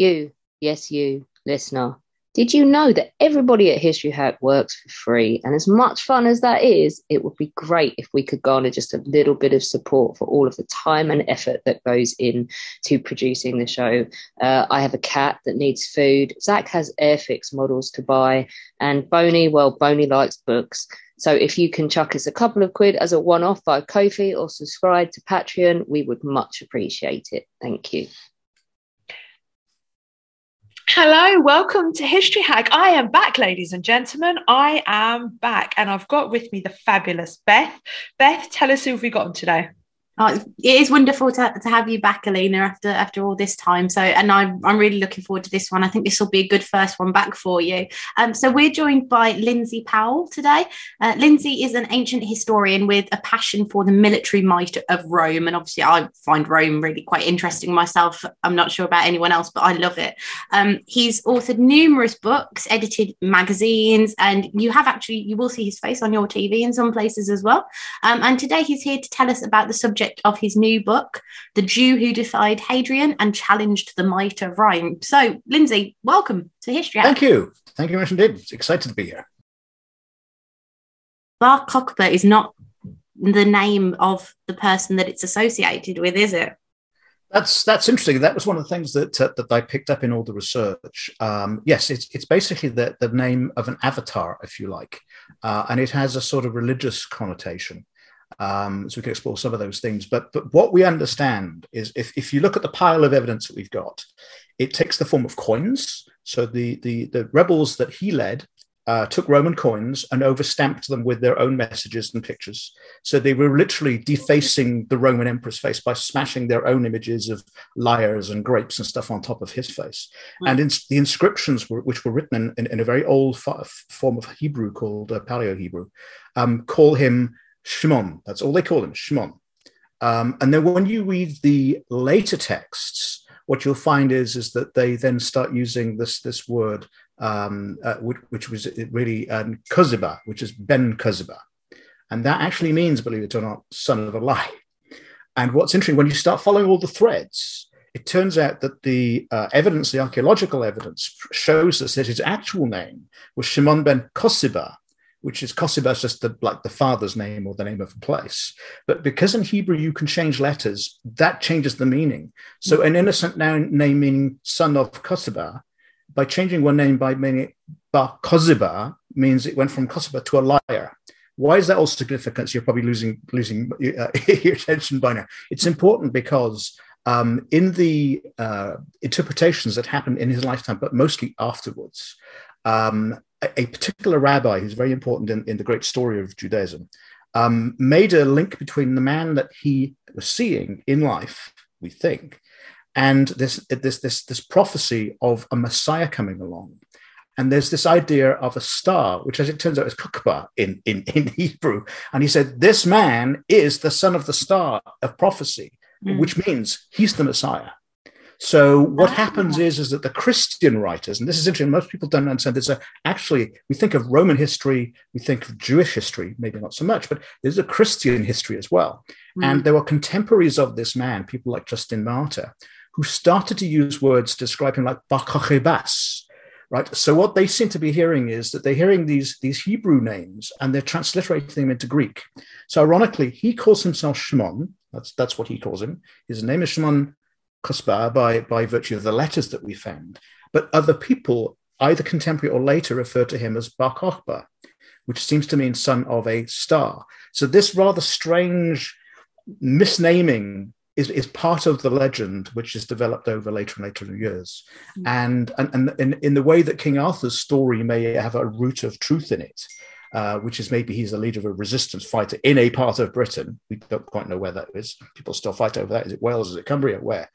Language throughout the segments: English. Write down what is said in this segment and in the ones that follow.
You, yes, you, listener. Did you know that everybody at History Hack works for free? And as much fun as that is, it would be great if we could garner just a little bit of support for all of the time and effort that goes in to producing the show. Uh, I have a cat that needs food. Zach has Airfix models to buy. And Boney, well, Boney likes books. So if you can chuck us a couple of quid as a one off via Ko-fi or subscribe to Patreon, we would much appreciate it. Thank you. Hello, welcome to History Hack. I am back, ladies and gentlemen. I am back, and I've got with me the fabulous Beth. Beth, tell us who we've got on today. Oh, it is wonderful to, to have you back, Alina, after after all this time. So, and I'm I'm really looking forward to this one. I think this will be a good first one back for you. Um, so we're joined by Lindsay Powell today. Uh, Lindsay is an ancient historian with a passion for the military might of Rome, and obviously I find Rome really quite interesting myself. I'm not sure about anyone else, but I love it. Um, he's authored numerous books, edited magazines, and you have actually you will see his face on your TV in some places as well. Um, and today he's here to tell us about the subject of his new book, The Jew Who Defied Hadrian and Challenged the Might of Rome. So, Lindsay, welcome to History. Thank you. Thank you very much indeed. Excited to be here. Bar Kokhba is not the name of the person that it's associated with, is it? That's that's interesting. That was one of the things that uh, that I picked up in all the research. Um, yes, it's it's basically the the name of an avatar, if you like, uh, and it has a sort of religious connotation. Um, so we can explore some of those things. But but what we understand is if, if you look at the pile of evidence that we've got, it takes the form of coins. So the the, the rebels that he led uh, took Roman coins and overstamped them with their own messages and pictures. So they were literally defacing the Roman emperor's face by smashing their own images of lyres and grapes and stuff on top of his face. Mm. And in, the inscriptions, were, which were written in, in, a very old form of Hebrew called uh, Paleo Hebrew, um, call him Shimon. That's all they call him, Shimon. Um, and then when you read the later texts, what you'll find is, is that they then start using this, this word, um, uh, which, which, was really um, Koziba, which is Ben Koziba. And that actually means, believe it or not, son of a lie. And what's interesting, when you start following all the threads, it turns out that the uh, evidence, the archaeological evidence, shows us that his actual name was Shimon ben Kosiba, which is Kosiba is just the, like the father's name or the name of a place. But because in Hebrew you can change letters, that changes the meaning. So an innocent noun name meaning son of Kosiba, by changing one name by meaning Bar Koziba means it went from Kosiba to a liar. Why is that all significant? You're probably losing losing uh, your attention by now. It's important because um, in the uh, interpretations that happened in his lifetime, but mostly afterwards, um, a, particular rabbi who's very important in, in the great story of Judaism um, made a link between the man that he was seeing in life, we think, and this, this, this, this prophecy of a Messiah coming along. And there's this idea of a star, which, as it turns out, is Kukba in, in, in Hebrew. And he said, This man is the son of the star of prophecy, mm. which means he's the Messiah. So what happens is, is that the Christian writers, and this is interesting, most people don't understand this. Actually, we think of Roman history, we think of Jewish history, maybe not so much, but there's a Christian history as well. Mm. And there were contemporaries of this man, people like Justin Martyr, who started to use words to describe him like Bakochebas, right? So what they seem to be hearing is that they're hearing these, these Hebrew names and they're transliterating them into Greek. So ironically, he calls himself Shimon. That's, that's what he calls him. His name is Shimon Cuthbert by, by virtue of the letters that we found, but other people, either contemporary or later, refer to him as Bar Kokhba, which seems to mean son of a star. So this rather strange misnaming is, is part of the legend which is developed over later and later years. Mm. And, and, and in, in the way that King Arthur's story may have a root of truth in it, uh, which is maybe he's a leader of a resistance fighter in a part of Britain. We don't quite know where that is. People still fight over that. Is it Wales? Is it Cumbria? Where?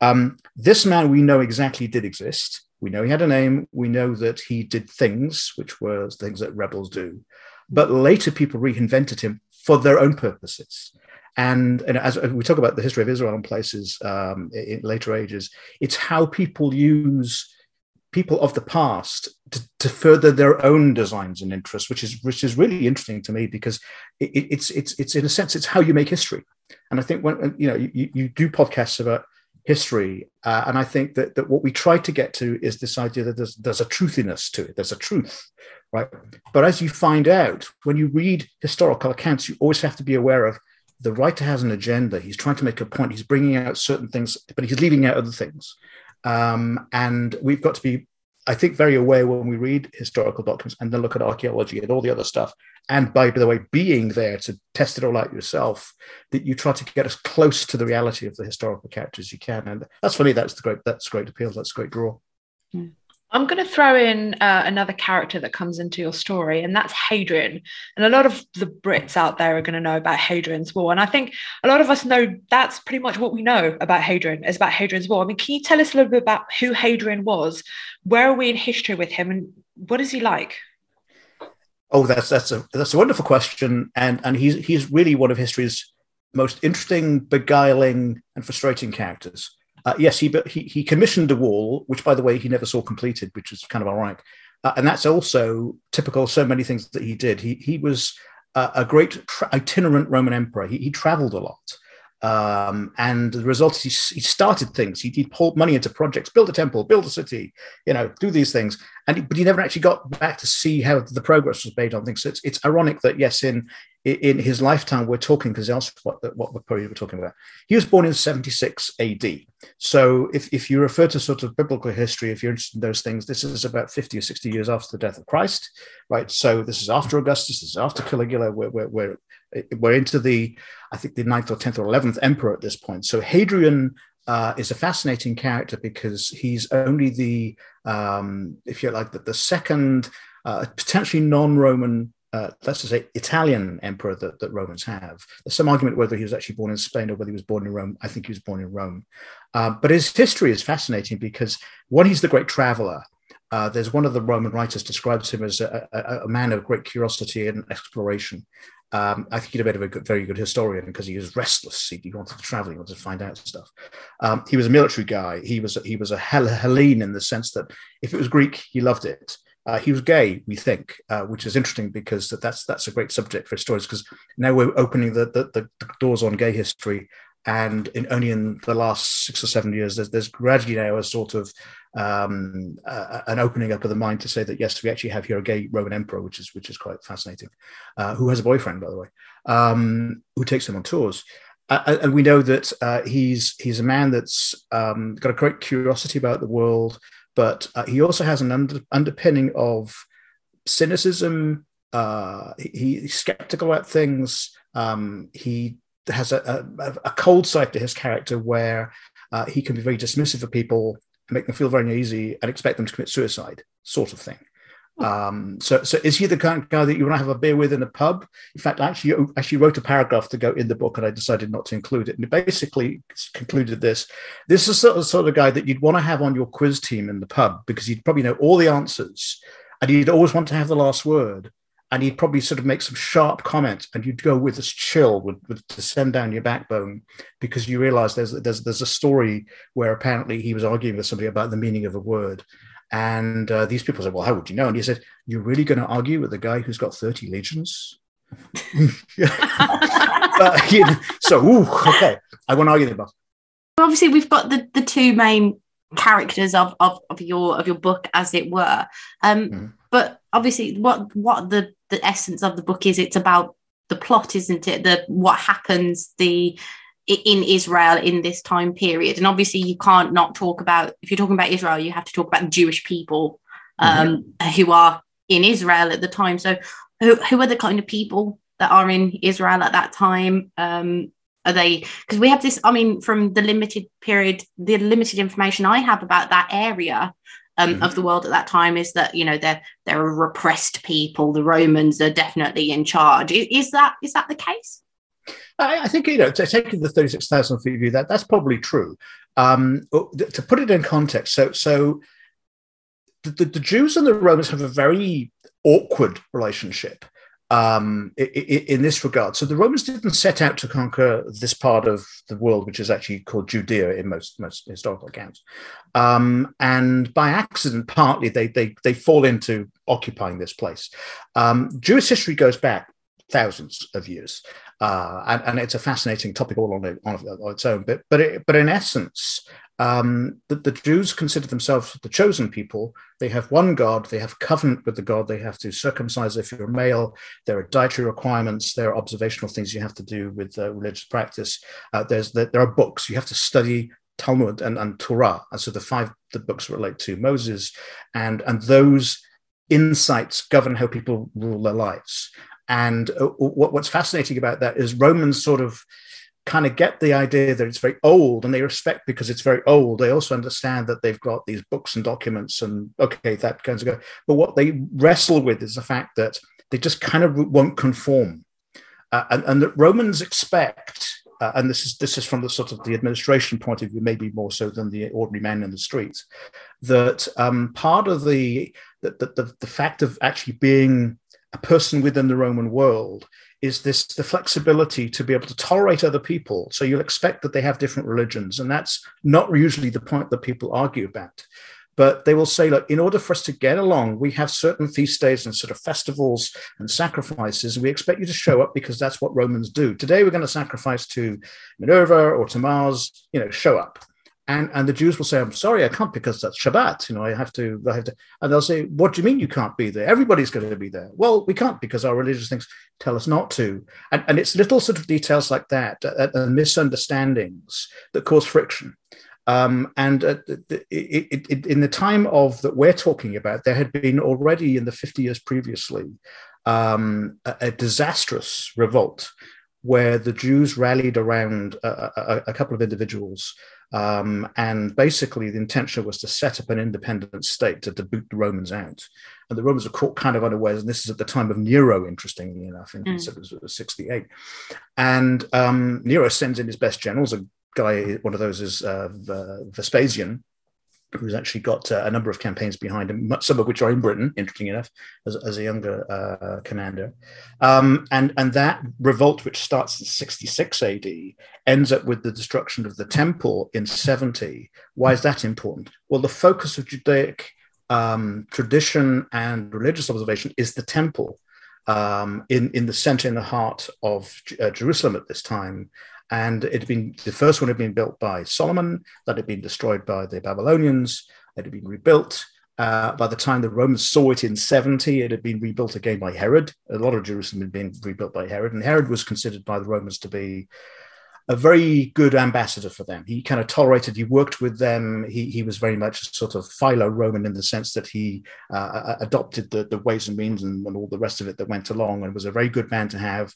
Um, this man we know exactly did exist. We know he had a name. We know that he did things, which were things that rebels do. But later people reinvented him for their own purposes. And, and as we talk about the history of Israel in places um, in later ages, it's how people use people of the past to, to, further their own designs and interests, which is which is really interesting to me because it, it's it's it's in a sense it's how you make history. And I think when you know you, you do podcasts about history, uh, and I think that that what we try to get to is this idea that there's there's a truthiness to it. There's a truth, right? But as you find out when you read historical accounts, you always have to be aware of the writer has an agenda. He's trying to make a point. He's bringing out certain things, but he's leaving out other things. Um, and we've got to be, I think, very aware when we read historical documents and then look at archaeology and all the other stuff. And by the way, being there to test it all out yourself, that you try to get as close to the reality of the historical characters you can. And that's for me, that's the great, that's great appeal. That's great draw. I'm going to throw in uh, another character that comes into your story, and that's Hadrian. And a lot of the Brits out there are going to know about Hadrian's Wall. And I think a lot of us know that's pretty much what we know about Hadrian is about Hadrian's Wall. I mean, can you tell us a little bit about who Hadrian was? Where are we in history with him, and what is he like? Oh, that's that's a that's a wonderful question, and and he's he's really one of history's most interesting, beguiling, and frustrating characters. Uh, yes, he, he, he commissioned a wall, which, by the way, he never saw completed, which is kind of ironic. Uh, and that's also typical of so many things that he did. He, he was uh, a great tra- itinerant Roman emperor. He, he traveled a lot. Um, and the result is he, he started things. He, he poured money into projects, build a temple, build a city, you know, do these things. And but he never actually got back to see how the progress was made on things. So it's, it's ironic that yes, in in his lifetime, we're talking because that's what what we're probably talking about. He was born in 76 AD. So if, if you refer to sort of biblical history, if you're interested in those things, this is about 50 or 60 years after the death of Christ, right? So this is after Augustus, this is after Caligula. We're, we're, we're, we're into the, I think, the ninth or 10th or 11th emperor at this point. So Hadrian uh, is a fascinating character because he's only the, um, if you like, the, the second uh, potentially non-Roman uh, let's just say Italian emperor that, that Romans have. There's some argument whether he was actually born in Spain or whether he was born in Rome. I think he was born in Rome. Uh, but his history is fascinating because one, he's the great traveler. Uh, there's one of the Roman writers describes him as a, a, a man of great curiosity and exploration. Um, I think he'd have been a good, very good historian because he was restless. He, he, wanted to travel. He wanted to find out stuff. Um, he was a military guy. He was he was a Hellene in the sense that if it was Greek, he loved it. Uh, he was gay, we think, uh, which is interesting because that, that's that's a great subject for stories because now we're opening the, the, the, doors on gay history, and in, only in the last six or seven years, there's, there's gradually now a sort of um, uh, an opening up of the mind to say that yes, we actually have here a gay Roman emperor, which is which is quite fascinating, uh, who has a boyfriend, by the way, um, who takes him on tours. Uh, and we know that uh, he's he's a man that's um, got a great curiosity about the world, but uh, he also has an under, underpinning of cynicism. Uh, he, he's skeptical about things. Um, he has a, a, a, cold side to his character where uh, he can be very dismissive of people make them feel very uneasy and expect them to commit suicide, sort of thing. Um, so, so is he the kind of guy that you want to have a beer with in a pub? In fact, I actually, actually wrote a paragraph to go in the book, and I decided not to include it. And it basically concluded this: this is of, sort of guy that you'd want to have on your quiz team in the pub because you'd probably know all the answers, and you'd always want to have the last word. And he'd probably sort of make some sharp comments, and you'd go with this chill, with, with descend down your backbone, because you realise there's there's there's a story where apparently he was arguing with somebody about the meaning of a word, and uh, these people said, Well, how would you know? And he said, You're really going to argue with the guy who's got 30 legions? uh, so, ooh, okay, I won't argue about. Obviously, we've got the, the two main characters of, of, of your of your book, as it were. Um, mm. But obviously, what what the the essence of the book is, it's about the plot, isn't it? The what happens, the in Israel in this time period. And obviously, you can't not talk about, if you're talking about Israel, you have to talk about the Jewish people um, mm-hmm. who are in Israel at the time. So, who, who are the kind of people that are in Israel at that time? Um, are they, because we have this, I mean, from the limited period, the limited information I have about that area. Um, mm-hmm. Of the world at that time is that you know they're they're a repressed people. The Romans are definitely in charge. Is, is that is that the case? I, I think you know, taking the thirty-six thousand feet view, that that's probably true. Um, to put it in context, so so the, the, Jews and the Romans have a very awkward relationship um, in, in, this regard. So the Romans didn't set out to conquer this part of the world, which is actually called Judea in most most historical accounts. Um, and by accident, partly they they they fall into occupying this place. Um, Jewish history goes back thousands of years. Uh, and, and, it's a fascinating topic all on, it, on, its own. But but it, but in essence, um, the, the, Jews consider themselves the chosen people. They have one God. They have covenant with the God. They have to circumcise if you're male. There are dietary requirements. There are observational things you have to do with uh, religious practice. Uh, there's the, there are books you have to study Talmud and, and Torah. And so the five the books relate to Moses, and and those insights govern how people rule their lives. And uh, what, what's fascinating about that is Romans sort of kind of get the idea that it's very old and they respect because it's very old. They also understand that they've got these books and documents and okay, that kind of go. But what they wrestle with is the fact that they just kind of won't conform. Uh, and, and that Romans expect, uh, and this is this is from the sort of the administration point of view, maybe more so than the ordinary man in the streets, that um, part of the the, the the fact of actually being a person within the Roman world is this the flexibility to be able to tolerate other people. So you'll expect that they have different religions, and that's not usually the point that people argue about. But they will say, look, in order for us to get along, we have certain feast days and sort of festivals and sacrifices, and we expect you to show up because that's what Romans do. Today we're going to sacrifice to Minerva or to Mars, you know, show up and and the Jews will say, "I'm sorry, I can't because that's Shabbat. You know, I have to, I have to." And they'll say, "What do you mean you can't be there? Everybody's going to be there." Well, we can't because our religious things tell us not to. And, and it's little sort of details like that uh, and misunderstandings that cause friction. Um, and uh, it, it, it, in the time of that we're talking about, there had been already in the 50 years previously um, a, a disastrous revolt where the Jews rallied around a, a, a couple of individuals um, and basically, the intention was to set up an independent state to, to, boot the Romans out. And the Romans were caught kind of unawares. And this is at the time of Nero, interestingly enough, in mm. it was 68. And um, Nero sends in his best generals. A guy, one of those is uh, Vespasian, who's actually got uh, a number of campaigns behind him, some of which are in Britain, interesting enough, as, as a younger uh, commander. Um, and, and that revolt, which starts in 66 AD, ends up with the destruction of the temple in 70. Why is that important? Well, the focus of Judaic um, tradition and religious observation is the temple. Um, in, in the center, in the heart of uh, Jerusalem at this time and it had been the first one had been built by Solomon, that had been destroyed by the Babylonians, it had been rebuilt. Uh, by the time the Romans saw it in 70, it had been rebuilt again by Herod. A lot of Jerusalem had been rebuilt by Herod, and Herod was considered by the Romans to be a very good ambassador for them. He kind of tolerated, he worked with them. He, he was very much sort of philo Roman in the sense that he uh, adopted the, the ways and means and, and all the rest of it that went along and was a very good man to have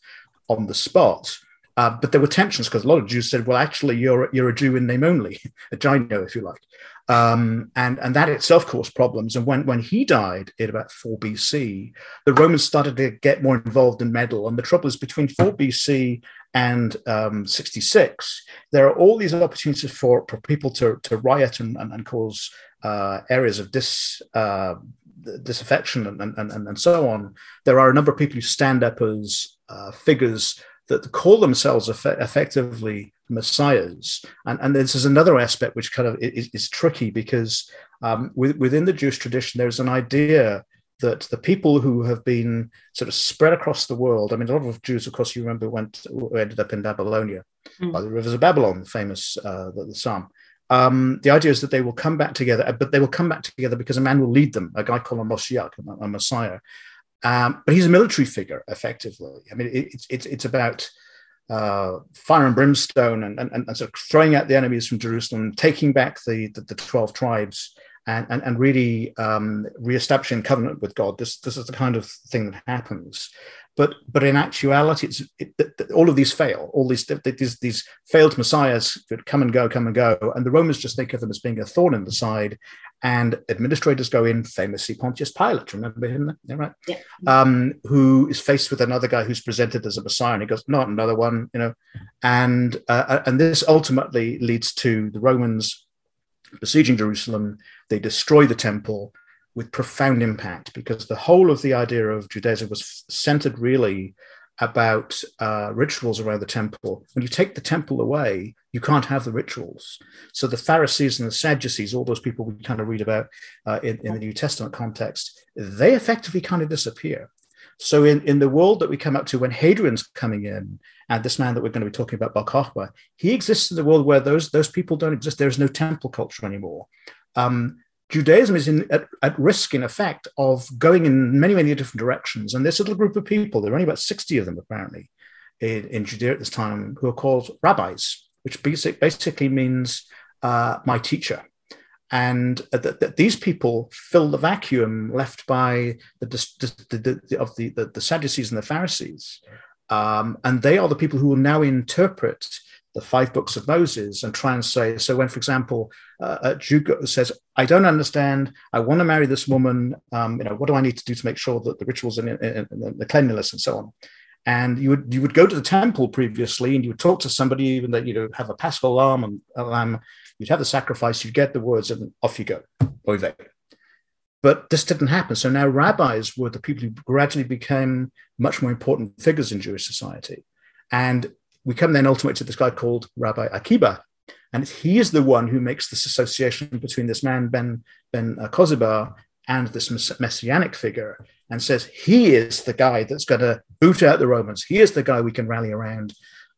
on the spot. Uh, but there were tensions because a lot of Jews said, "Well, actually, you're you're a Jew in name only, a JINO, if you like," um, and and that itself caused problems. And when when he died in about four BC, the Romans started to get more involved and meddle. And the trouble is between four BC and um, 66, there are all these opportunities for, for people to, to riot and, and, and cause uh, areas of dis, uh, disaffection and, and, and, and so on. There are a number of people who stand up as uh, figures that call themselves eff- effectively messiahs. And, and this is another aspect which kind of is, is tricky because um, with, within the Jewish tradition, there's an idea that the people who have been sort of spread across the world, I mean, a lot of Jews, of course, you remember, went ended up in Babylonia mm. by the rivers of Babylon, the famous uh, the, the Psalm. Um, the idea is that they will come back together, but they will come back together because a man will lead them, a guy called a Moshiach, a Messiah, um, but he's a military figure, effectively. I mean, it, it's it's it's about uh, fire and brimstone and, and, and sort of throwing out the enemies from Jerusalem, taking back the, the, the 12 tribes and, and, and really um, reestablishing covenant with God. This, this is the kind of thing that happens. But, but in actuality, it's, it, it, all of these fail. All these, these, these failed messiahs that come and go, come and go. And the Romans just think of them as being a thorn in the side and administrators go in, famously Pontius Pilate, remember him? Yeah, right. Yeah. Um, who is faced with another guy who's presented as a Messiah, and he goes, "Not another one," you know, and uh, uh, and this ultimately leads to the Romans besieging Jerusalem. They destroy the temple with profound impact because the whole of the idea of Judaism was centered really about uh, rituals around the temple. When you take the temple away, you can't have the rituals. So the Pharisees and the Sadducees, all those people we kind of read about uh, in, in the New Testament context, they effectively kind of disappear. So in, in the world that we come up to when Hadrian's coming in, and this man that we're going to be talking about, Bar Kokhba, he exists in the world where those, those people don't exist. There's no temple culture anymore. Um, Judaism is in, at, at, risk, in effect, of going in many, many different directions. And this little group of people, there are only about 60 of them apparently in, in Judea at this time, who are called rabbis, which basic, basically means uh, my teacher. And uh, th- th- these people fill the vacuum left by the, the, the, of the, the, the, Sadducees and the Pharisees. Um, and they are the people who will now interpret the five books of Moses and try and say, so when, for example, uh, a Jew says, I don't understand, I want to marry this woman, um, you know, what do I need to do to make sure that the rituals and, the cleanliness and so on? And you would you would go to the temple previously and you would talk to somebody, even that you know have a paschal lamb and a lamb, you'd have the sacrifice, you'd get the words, and off you go. But this didn't happen. So now rabbis were the people who gradually became much more important figures in Jewish society. And we come then ultimately to this guy called Rabbi Akiba, and he is the one who makes this association between this man Ben Ben Koziba and this messianic figure, and says he is the guy that's going to boot out the Romans. He is the guy we can rally around,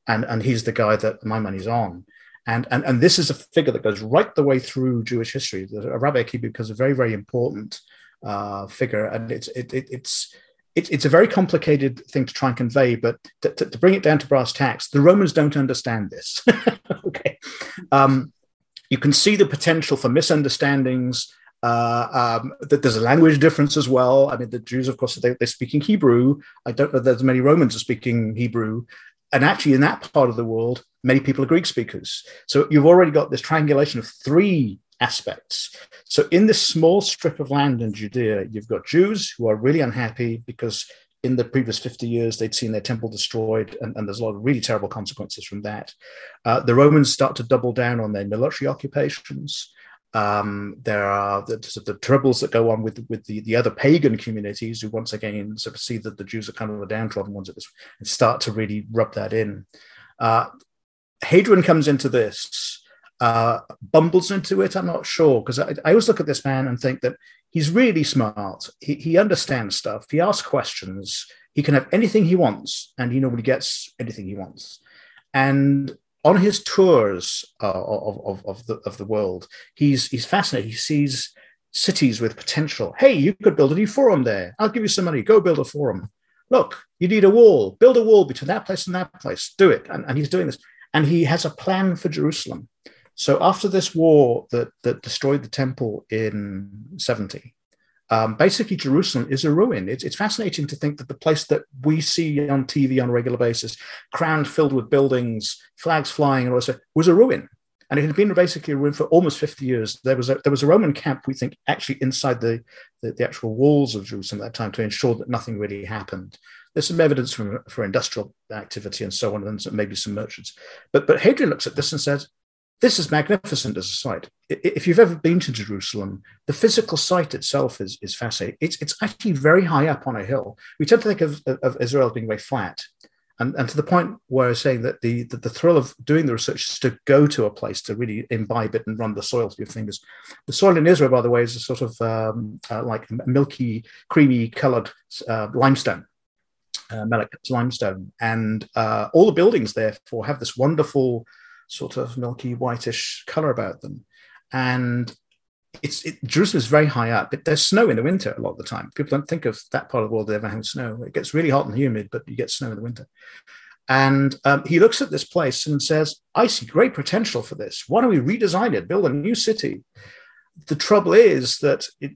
and and he's the guy that my money's on. And, and, and this is a figure that goes right the way through Jewish history. The, Rabbi Akiba becomes a very, very important uh, figure. And it's, it, it, it's, it, it's a very complicated thing to try and convey, but to, to, to, bring it down to brass tacks, the Romans don't understand this. okay, um, you can see the potential for misunderstandings. Uh, um, that there's a language difference as well. I mean, the Jews, of course, they, they're speaking Hebrew. I don't know that many Romans are speaking Hebrew, and actually, in that part of the world, many people are Greek speakers. So you've already got this triangulation of three aspects. So, in this small strip of land in Judea, you've got Jews who are really unhappy because in the previous 50 years they'd seen their temple destroyed, and, and there's a lot of really terrible consequences from that. Uh, the Romans start to double down on their military occupations. Um, there are the, the, troubles that go on with with the, the other pagan communities who once again sort of see that the Jews are kind of the downtrodden ones at this and start to really rub that in. Uh, Hadrian comes into this uh, bumbles into it. I'm not sure because I, I, always look at this man and think that he's really smart. He, he understands stuff. He asks questions. He can have anything he wants, and he normally gets anything he wants. And on his tours uh, of, of, of, the, of the world, he's, he's fascinated. He sees cities with potential. Hey, you could build a new forum there. I'll give you some money. Go build a forum. Look, you need a wall. Build a wall between that place and that place. Do it. And, and he's doing this. And he has a plan for Jerusalem. So after this war that, that destroyed the temple in 70, um, basically Jerusalem is a ruin. It's, it's fascinating to think that the place that we see on TV on a regular basis, crowned filled with buildings, flags flying, and all this, was a ruin. And it had been basically a ruin for almost 50 years. There was a, there was a Roman camp, we think, actually inside the, the, the actual walls of Jerusalem at that time to ensure that nothing really happened. There's some evidence for, for industrial activity and so on, and maybe some merchants. But, but Hadrian looks at this and says, this is magnificent as a site. If you've ever been to Jerusalem, the physical site itself is, is fascinating. It's, it's actually very high up on a hill. We tend to think of, of Israel as being very flat. And, and to the point where I was saying that the, the, the thrill of doing the research is to go to a place to really imbibe it and run the soil through your fingers. The soil in Israel, by the way, is a sort of um, uh, like milky, creamy colored uh, limestone. Uh, limestone, and uh, all the buildings therefore have this wonderful sort of milky whitish color about them. And it's it, Jerusalem is very high up. But there's snow in the winter a lot of the time. People don't think of that part of the world that ever having snow. It gets really hot and humid, but you get snow in the winter. And um, he looks at this place and says, I see great potential for this. Why don't we redesign it, build a new city? The trouble is that, it,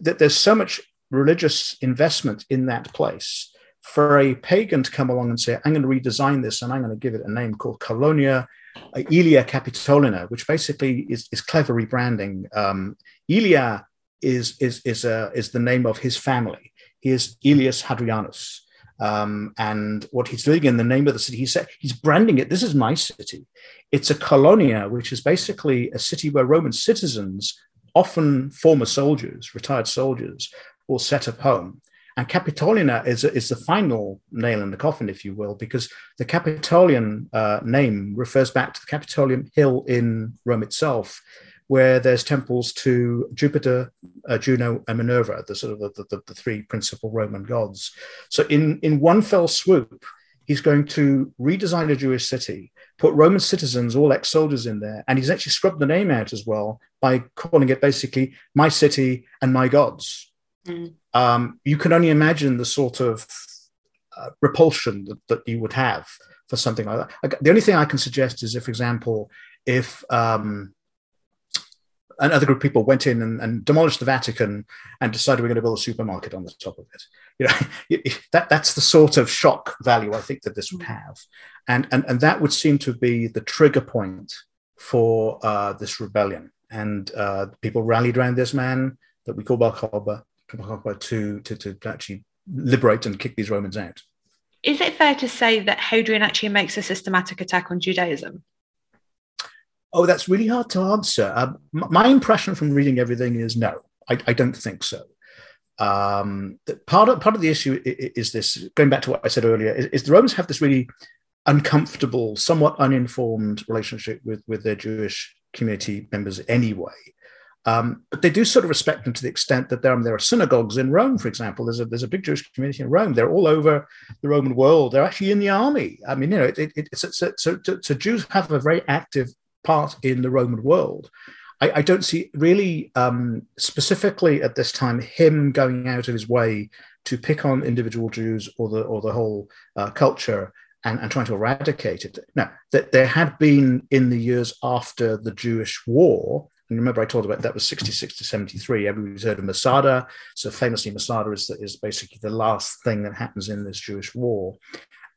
that there's so much religious investment in that place. For a pagan to come along and say, I'm going to redesign this and I'm going to give it a name called Colonia Aelia Capitolina, which basically is, is clever rebranding. Um, Aelia is, is, is, a, is the name of his family. He is Aelius Hadrianus. Um, and what he's doing in the name of the city, he said he's branding it. This is my city. It's a colonia, which is basically a city where Roman citizens, often former soldiers, retired soldiers, will set up home. And Capitolina is, is the final nail in the coffin, if you will, because the Capitolian uh, name refers back to the Capitolium Hill in Rome itself, where there's temples to Jupiter, uh, Juno, and Minerva, the sort of the, the, the, three principal Roman gods. So in, in one fell swoop, he's going to redesign a Jewish city, put Roman citizens, all ex-soldiers in there, and he's actually scrubbed the name out as well by calling it basically my city and my gods. Mm. Um, you can only imagine the sort of uh, repulsion that, that, you would have for something like that. The only thing I can suggest is if, for example, if um, another group of people went in and, and, demolished the Vatican and decided we're going to build a supermarket on the top of it. You know, that that's the sort of shock value I think that this would mm. have, and and and that would seem to be the trigger point for uh, this rebellion. And uh, people rallied around this man that we call Bar To, to, to actually liberate and kick these Romans out. Is it fair to say that Hadrian actually makes a systematic attack on Judaism? Oh, that's really hard to answer. Um, my impression from reading everything is no, I, I don't think so. Um, part of part of the issue is, this. Going back to what I said earlier, is, is the Romans have this really uncomfortable, somewhat uninformed relationship with with their Jewish community members anyway. Um, but they do sort of respect them to the extent that there, there are synagogues in Rome, for example. There's a, there's a big Jewish community in Rome. They're all over the Roman world. They're actually in the army. I mean, you know, it, it, it's, it's, so, so Jews have a very active part in the Roman world. I, I don't see really um, specifically at this time him going out of his way to pick on individual Jews or the or the whole uh, culture and, and, trying to eradicate it. Now, that there had been in the years after the Jewish War remember, I told about that was 66 to 73. Everybody's heard of Masada. So famously, Masada is, is basically the last thing that happens in this Jewish war.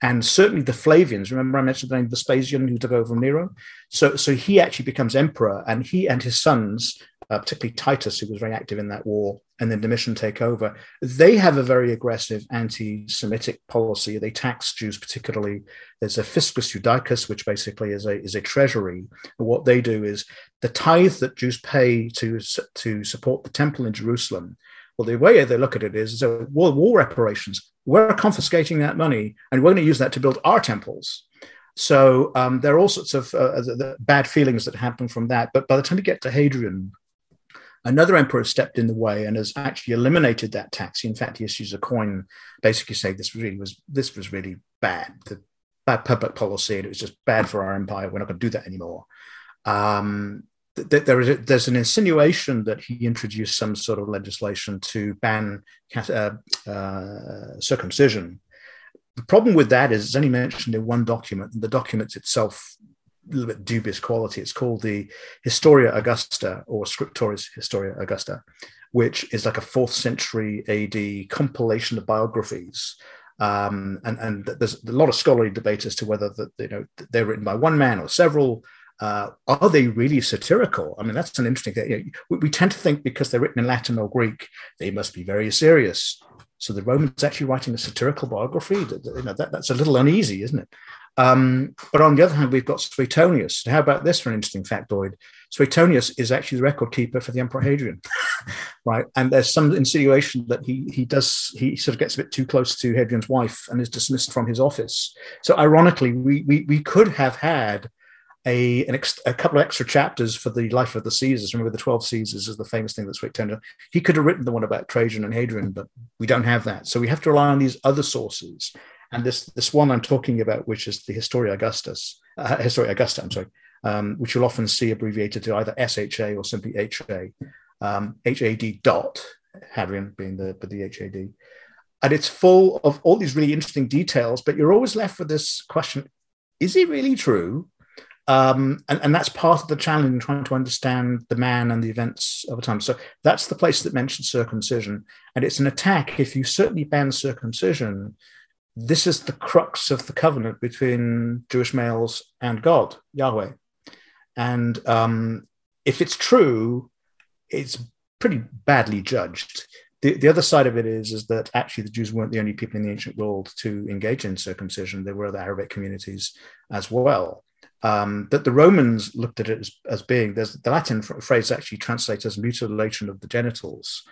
And certainly the Flavians, remember I mentioned the name Vespasian who took over from Nero? So, so he actually becomes emperor and he and his sons uh, particularly Titus, who was very active in that war, and then Domitian take over. They have a very aggressive anti-Semitic policy. They tax Jews particularly. There's a fiscus judaicus, which basically is a is a treasury. And what they do is the tithe that Jews pay to to support the temple in Jerusalem. Well, the way they look at it is, so war, war reparations. We're confiscating that money, and we're going to use that to build our temples. So um, there are all sorts of uh, bad feelings that happen from that. But by the time you get to Hadrian, Another emperor stepped in the way and has actually eliminated that tax. In fact, he issues a coin, basically saying this really was this was really bad, the bad public policy, and it was just bad for our empire. We're not going to do that anymore. Um, th- there is a, there's an insinuation that he introduced some sort of legislation to ban uh, uh, circumcision. The problem with that is it's only mentioned in one document, and the document itself little bit dubious quality. It's called the Historia Augusta or Scriptores Historia Augusta, which is like a fourth century AD compilation of biographies. Um, and, and there's a lot of scholarly debate as to whether that you know they're written by one man or several. Uh, are they really satirical? I mean, that's an interesting thing. You know, we, we, tend to think because they're written in Latin or Greek, they must be very serious. So the Romans actually writing a satirical biography. You know, that, that's a little uneasy, isn't it? Um, but on the other hand, we've got Suetonius. How about this for an interesting factoid? Suetonius is actually the record keeper for the Emperor Hadrian, right? And there's some insinuation that he he does he sort of gets a bit too close to Hadrian's wife and is dismissed from his office. So ironically, we we, we could have had a, ex, a couple of extra chapters for the life of the Caesars. Remember, the 12 Caesars is the famous thing that's Suetonius. He could have written the one about Trajan and Hadrian, but we don't have that. So we have to rely on these other sources. And this this one I'm talking about, which is the Historia Augustus, uh, Historia Augusta, I'm sorry, um, which you'll often see abbreviated to either SHA or simply HA, um, HAD dot, Hadrian being the, but the HAD. and it's full of all these really interesting details, but you're always left with this question is it really true? Um, and, and that's part of the challenge in trying to understand the man and the events of over time. So that's the place that mentions circumcision. And it's an attack. If you certainly ban circumcision, this is the crux of the covenant between Jewish males and God, Yahweh. And um, if it's true, it's pretty badly judged. The, the other side of it is, is that actually the Jews weren't the only people in the ancient world to engage in circumcision. There were other Arabic communities as well. Um, that the Romans looked at it as, as being, there's the Latin phrase actually translates as mutilation of the genitals.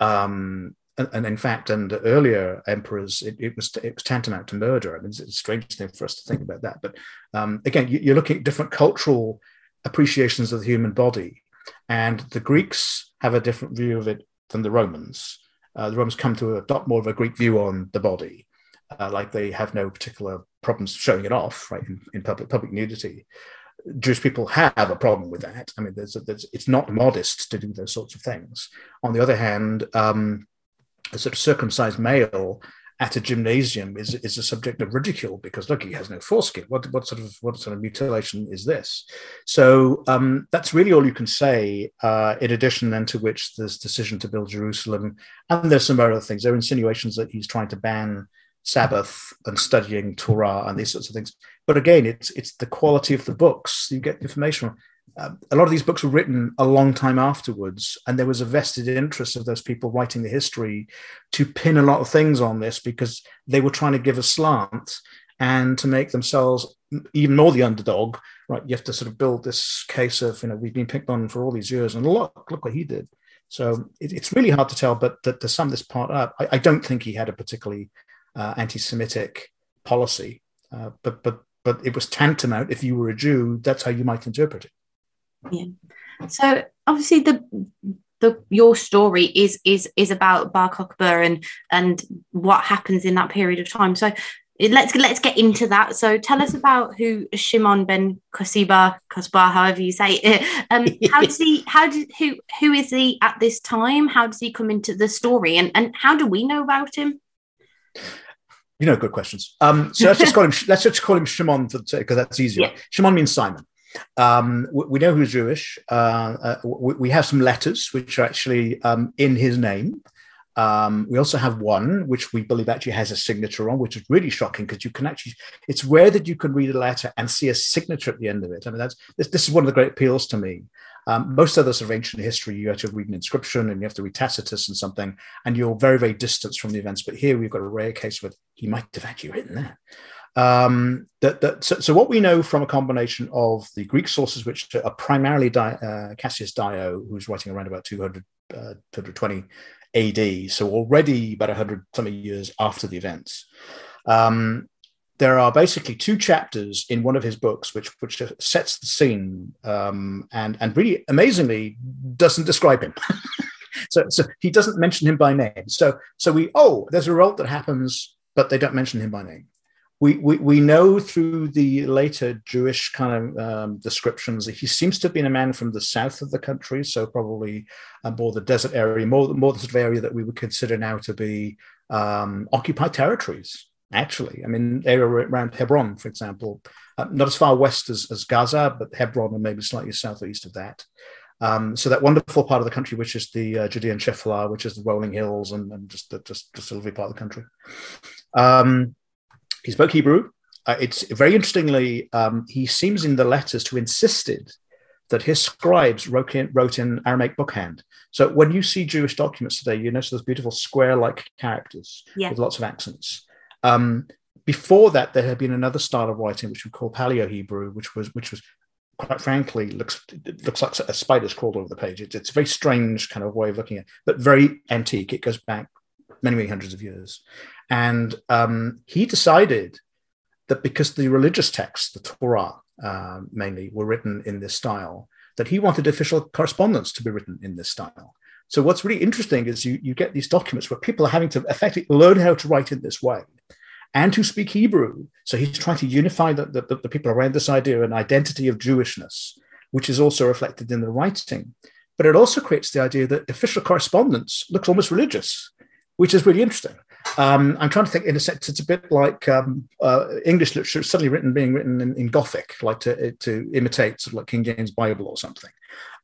Um, and, in fact, under earlier emperors, it, it, was it was tantamount to murder. I mean, it's a strange thing for us to think about that. But um, again, you, are looking at different cultural appreciations of the human body, and the Greeks have a different view of it than the Romans. Uh, the Romans come to adopt more of a Greek view on the body, uh, like they have no particular problems showing it off, right, in, in public public nudity. Jewish people have a problem with that. I mean, there's, there's, it's not modest to do those sorts of things. On the other hand, um, a sort of circumcised male at a gymnasium is, is a subject of ridicule because look, he has no foreskin. What, what sort of what sort of mutilation is this? So um, that's really all you can say. Uh, in addition, then to which this decision to build Jerusalem, and there's some other things. There are insinuations that he's trying to ban Sabbath and studying Torah and these sorts of things. But again, it's it's the quality of the books you get information uh, a lot of these books were written a long time afterwards, and there was a vested interest of those people writing the history to pin a lot of things on this because they were trying to give a slant and to make themselves even more the underdog. Right, you have to sort of build this case of you know we've been picked on for all these years, and look look what he did. So it, it's really hard to tell, but to, to sum this part up, I, I, don't think he had a particularly uh, anti-Semitic policy, uh, but but but it was tantamount. If you were a Jew, that's how you might interpret it. Yeah. So obviously the the your story is is is about Bar Kokhba and and what happens in that period of time. So let's let's get into that. So tell us about who Shimon ben Kosiba, Kosba, however you say it. Um, how does he? How did who who is he at this time? How does he come into the story, and and how do we know about him? You know, good questions. Um, so let's just call him. let's just call him Shimon for the sake because that's easier. Yeah. Shimon means Simon. Um, we, we, know who's Jewish. Uh, uh, we, we, have some letters which are actually um, in his name. Um, we also have one which we believe actually has a signature on, which is really shocking because you can actually, it's rare that you can read a letter and see a signature at the end of it. I mean, that's this, this is one of the great appeals to me. Um, most sort of ancient history, you have to read an inscription and you have to read Tacitus and something, and you're very, very distant from the events. But here we've got a rare case where he might have actually written that. Um, that, that, so, so, what we know from a combination of the Greek sources, which are primarily Di, uh, Cassius Dio, who's writing around about 200, uh, 220 AD, so already about 100 something years after the events. Um, there are basically two chapters in one of his books which which sets the scene um, and and really amazingly doesn't describe him. so, so he doesn't mention him by name. So so we oh there's a revolt that happens, but they don't mention him by name we, we, we know through the later Jewish kind of um, descriptions that he seems to have been a man from the south of the country, so probably more the desert area, more, more the sort of area that we would consider now to be um, occupied territories, actually. I mean, area around Hebron, for example, uh, not as far west as, as Gaza, but Hebron and maybe slightly south or east of that. Um, so that wonderful part of the country, which is the uh, Judean Shephelah, which is the rolling hills and, and just the, just, just a lovely part of the country. Um, he spoke Hebrew. Uh, it's very interestingly, um, he seems in the letters to insisted that his scribes wrote in, wrote in Aramaic bookhand. So when you see Jewish documents today, you notice those beautiful square-like characters yeah. with lots of accents. Um, before that, there had been another style of writing which we call Paleo Hebrew, which was which was quite frankly looks looks like a spider's crawled over the page. It's, it's a very strange kind of way of looking at, it, but very antique. It goes back many many hundreds of years. And um, he decided that because the religious texts, the Torah uh, mainly, were written in this style, that he wanted official correspondence to be written in this style. So what's really interesting is you, you get these documents where people are having to effectively learn how to write in this way and to speak Hebrew. So he's trying to unify the, the, the people around this idea an identity of Jewishness, which is also reflected in the writing. But it also creates the idea that official correspondence looks almost religious, which is really interesting. Um, I'm trying to think. In a sense, it's a bit like um, uh, English literature suddenly written, being written in, in Gothic, like to to imitate sort of like King James Bible or something.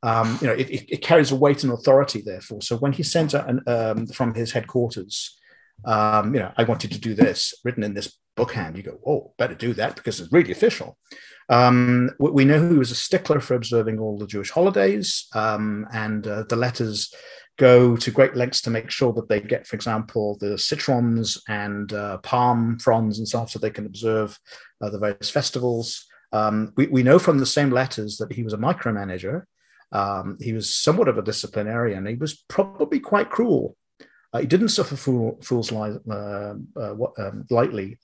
Um, you know, it, it, carries a weight and authority, therefore. So when he sends out an, um, from his headquarters, um, you know, I wanted to do this, written in this bookhand, you go, oh, better do that because it's really official. Um, we know he was a stickler for observing all the Jewish holidays, and uh, the letters go to great lengths to make sure that they get, for example, the citrons and uh, palm fronds and stuff so they can observe uh, the various festivals. Um, we, we know from the same letters that he was a micromanager. Um, he was somewhat of a disciplinarian. He was probably quite cruel. Uh, he didn't suffer fool, fools li- uh, uh, um, lightly.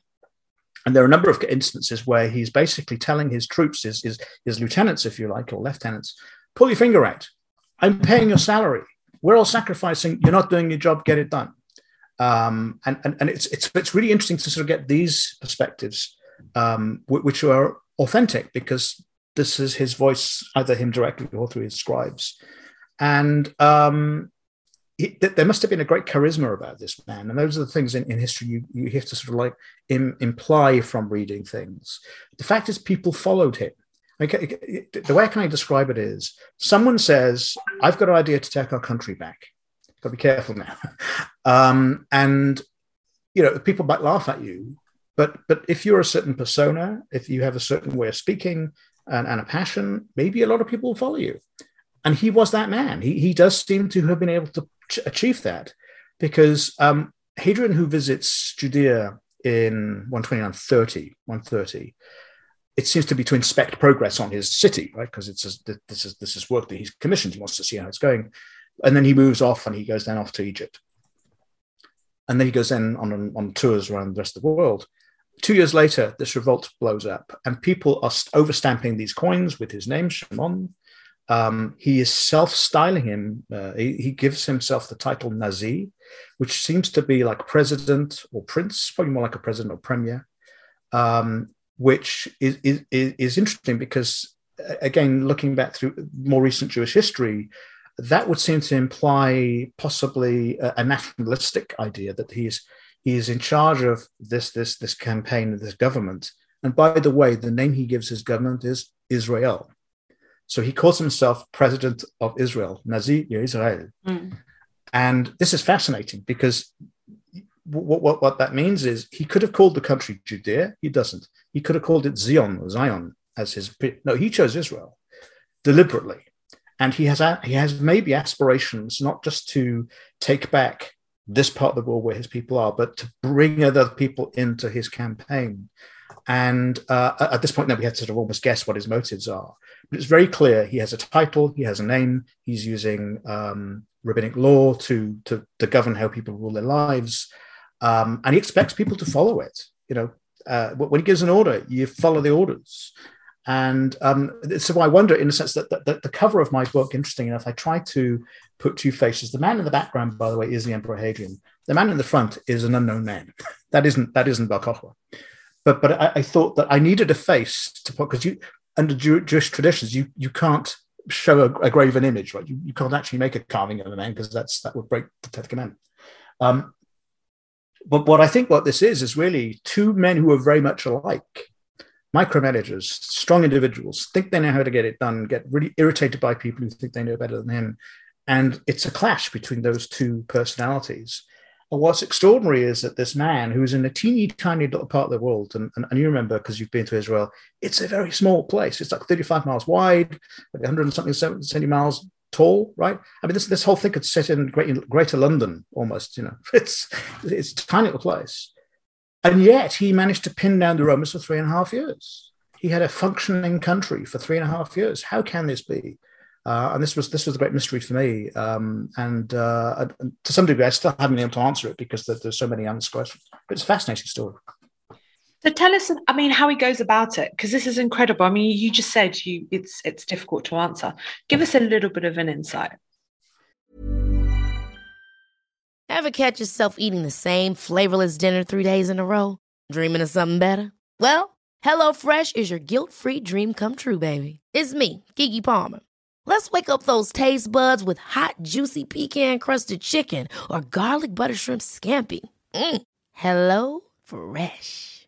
And there are a number of instances where he's basically telling his troops, his, his, his lieutenants, if you like, or lieutenants, pull your finger out. I'm paying your salary. We're all sacrificing. You're not doing your job. Get it done. Um, and and, and it's, it's, it's really interesting to sort of get these perspectives, um, which are authentic because this is his voice, either him directly or through his scribes. And um, he, there must have been a great charisma about this man. And those are the things in, in history you, you have to sort of like Im, imply from reading things. The fact is, people followed him. Okay, the way I can I describe it is someone says, I've got an idea to take our country back. Got to be careful now. um, and, you know, people might laugh at you, but but if you're a certain persona, if you have a certain way of speaking and, and a passion, maybe a lot of people will follow you. And he was that man. He, he does seem to have been able to achieve that because um, Hadrian, who visits Judea in 129, 30, 130, it seems to be to inspect progress on his city, right? Because it's this is this is work that he's commissioned. He wants to see how it's going, and then he moves off and he goes then off to Egypt, and then he goes then on on tours around the rest of the world. Two years later, this revolt blows up, and people are overstamping these coins with his name, Shimon, um, he is self-styling him. Uh, he, he, gives himself the title Nasi, which seems to be like president or prince, probably more like a president or premier, um, which is, is, is interesting because, again, looking back through more recent Jewish history, that would seem to imply possibly a, a nationalistic idea that he's he's in charge of this this this campaign, this government. And by the way, the name he gives his government is Israel so he calls himself president of Israel, Nasi Israel. Mm. And this is fascinating because what, what, what that means is he could have called the country Judea. He doesn't. He could have called it Zion Zion as his. No, he chose Israel deliberately. And he has, he has maybe aspirations not just to take back this part of the world where his people are, but to bring other people into his campaign. And uh, at this point, now we have to sort of almost guess what his motives are. But it's very clear he has a title, he has a name, he's using um, rabbinic law to, to, to govern how people rule their lives, um, and he expects people to follow it. You know, uh, when he gives an order, you follow the orders. And um, so I wonder, in a sense, that, that, that, the cover of my book, interesting enough, I try to put two faces. The man in the background, by the way, is the Emperor Hadrian. The man in the front is an unknown man. that isn't that isn't Bar. But but I, I, thought that I needed a face to put because you under Jew, Jewish traditions, you you can't show a, a, graven image, right? You, you can't actually make a carving of a man because that's that would break the Tenth Commandment. Um, but what I think what this is is really two men who are very much alike, micromanagers, strong individuals, think they know how to get it done, get really irritated by people who think they know better than him, and it's a clash between those two personalities. And what's extraordinary is that this man who's in a teeny tiny little part of the world, and, and, and you remember because you've been to Israel, it's a very small place. It's like 35 miles wide, like 100 and something 70 miles tall, right? I mean, this, this whole thing could sit in great, greater London almost, you know, it's, it's a tiny little place. And yet he managed to pin down the Romans for three and a half years. He had a functioning country for three and a half years. How can this be? Uh, and this was this was a great mystery for me. Um, and, uh, to some degree, I still haven't been able to answer it because there, there's so many unanswered questions. But it's a fascinating story. So tell us, I mean, how he goes about it, because this is incredible. I mean, you just said you it's it's difficult to answer. Give us a little bit of an insight. Ever catch yourself eating the same flavorless dinner three days in a row? Dreaming of something better? Well, HelloFresh is your guilt-free dream come true, baby. It's me, Gigi Palmer. Let's wake up those taste buds with hot, juicy pecan crusted chicken or garlic butter shrimp scampi. Mm. Hello Fresh.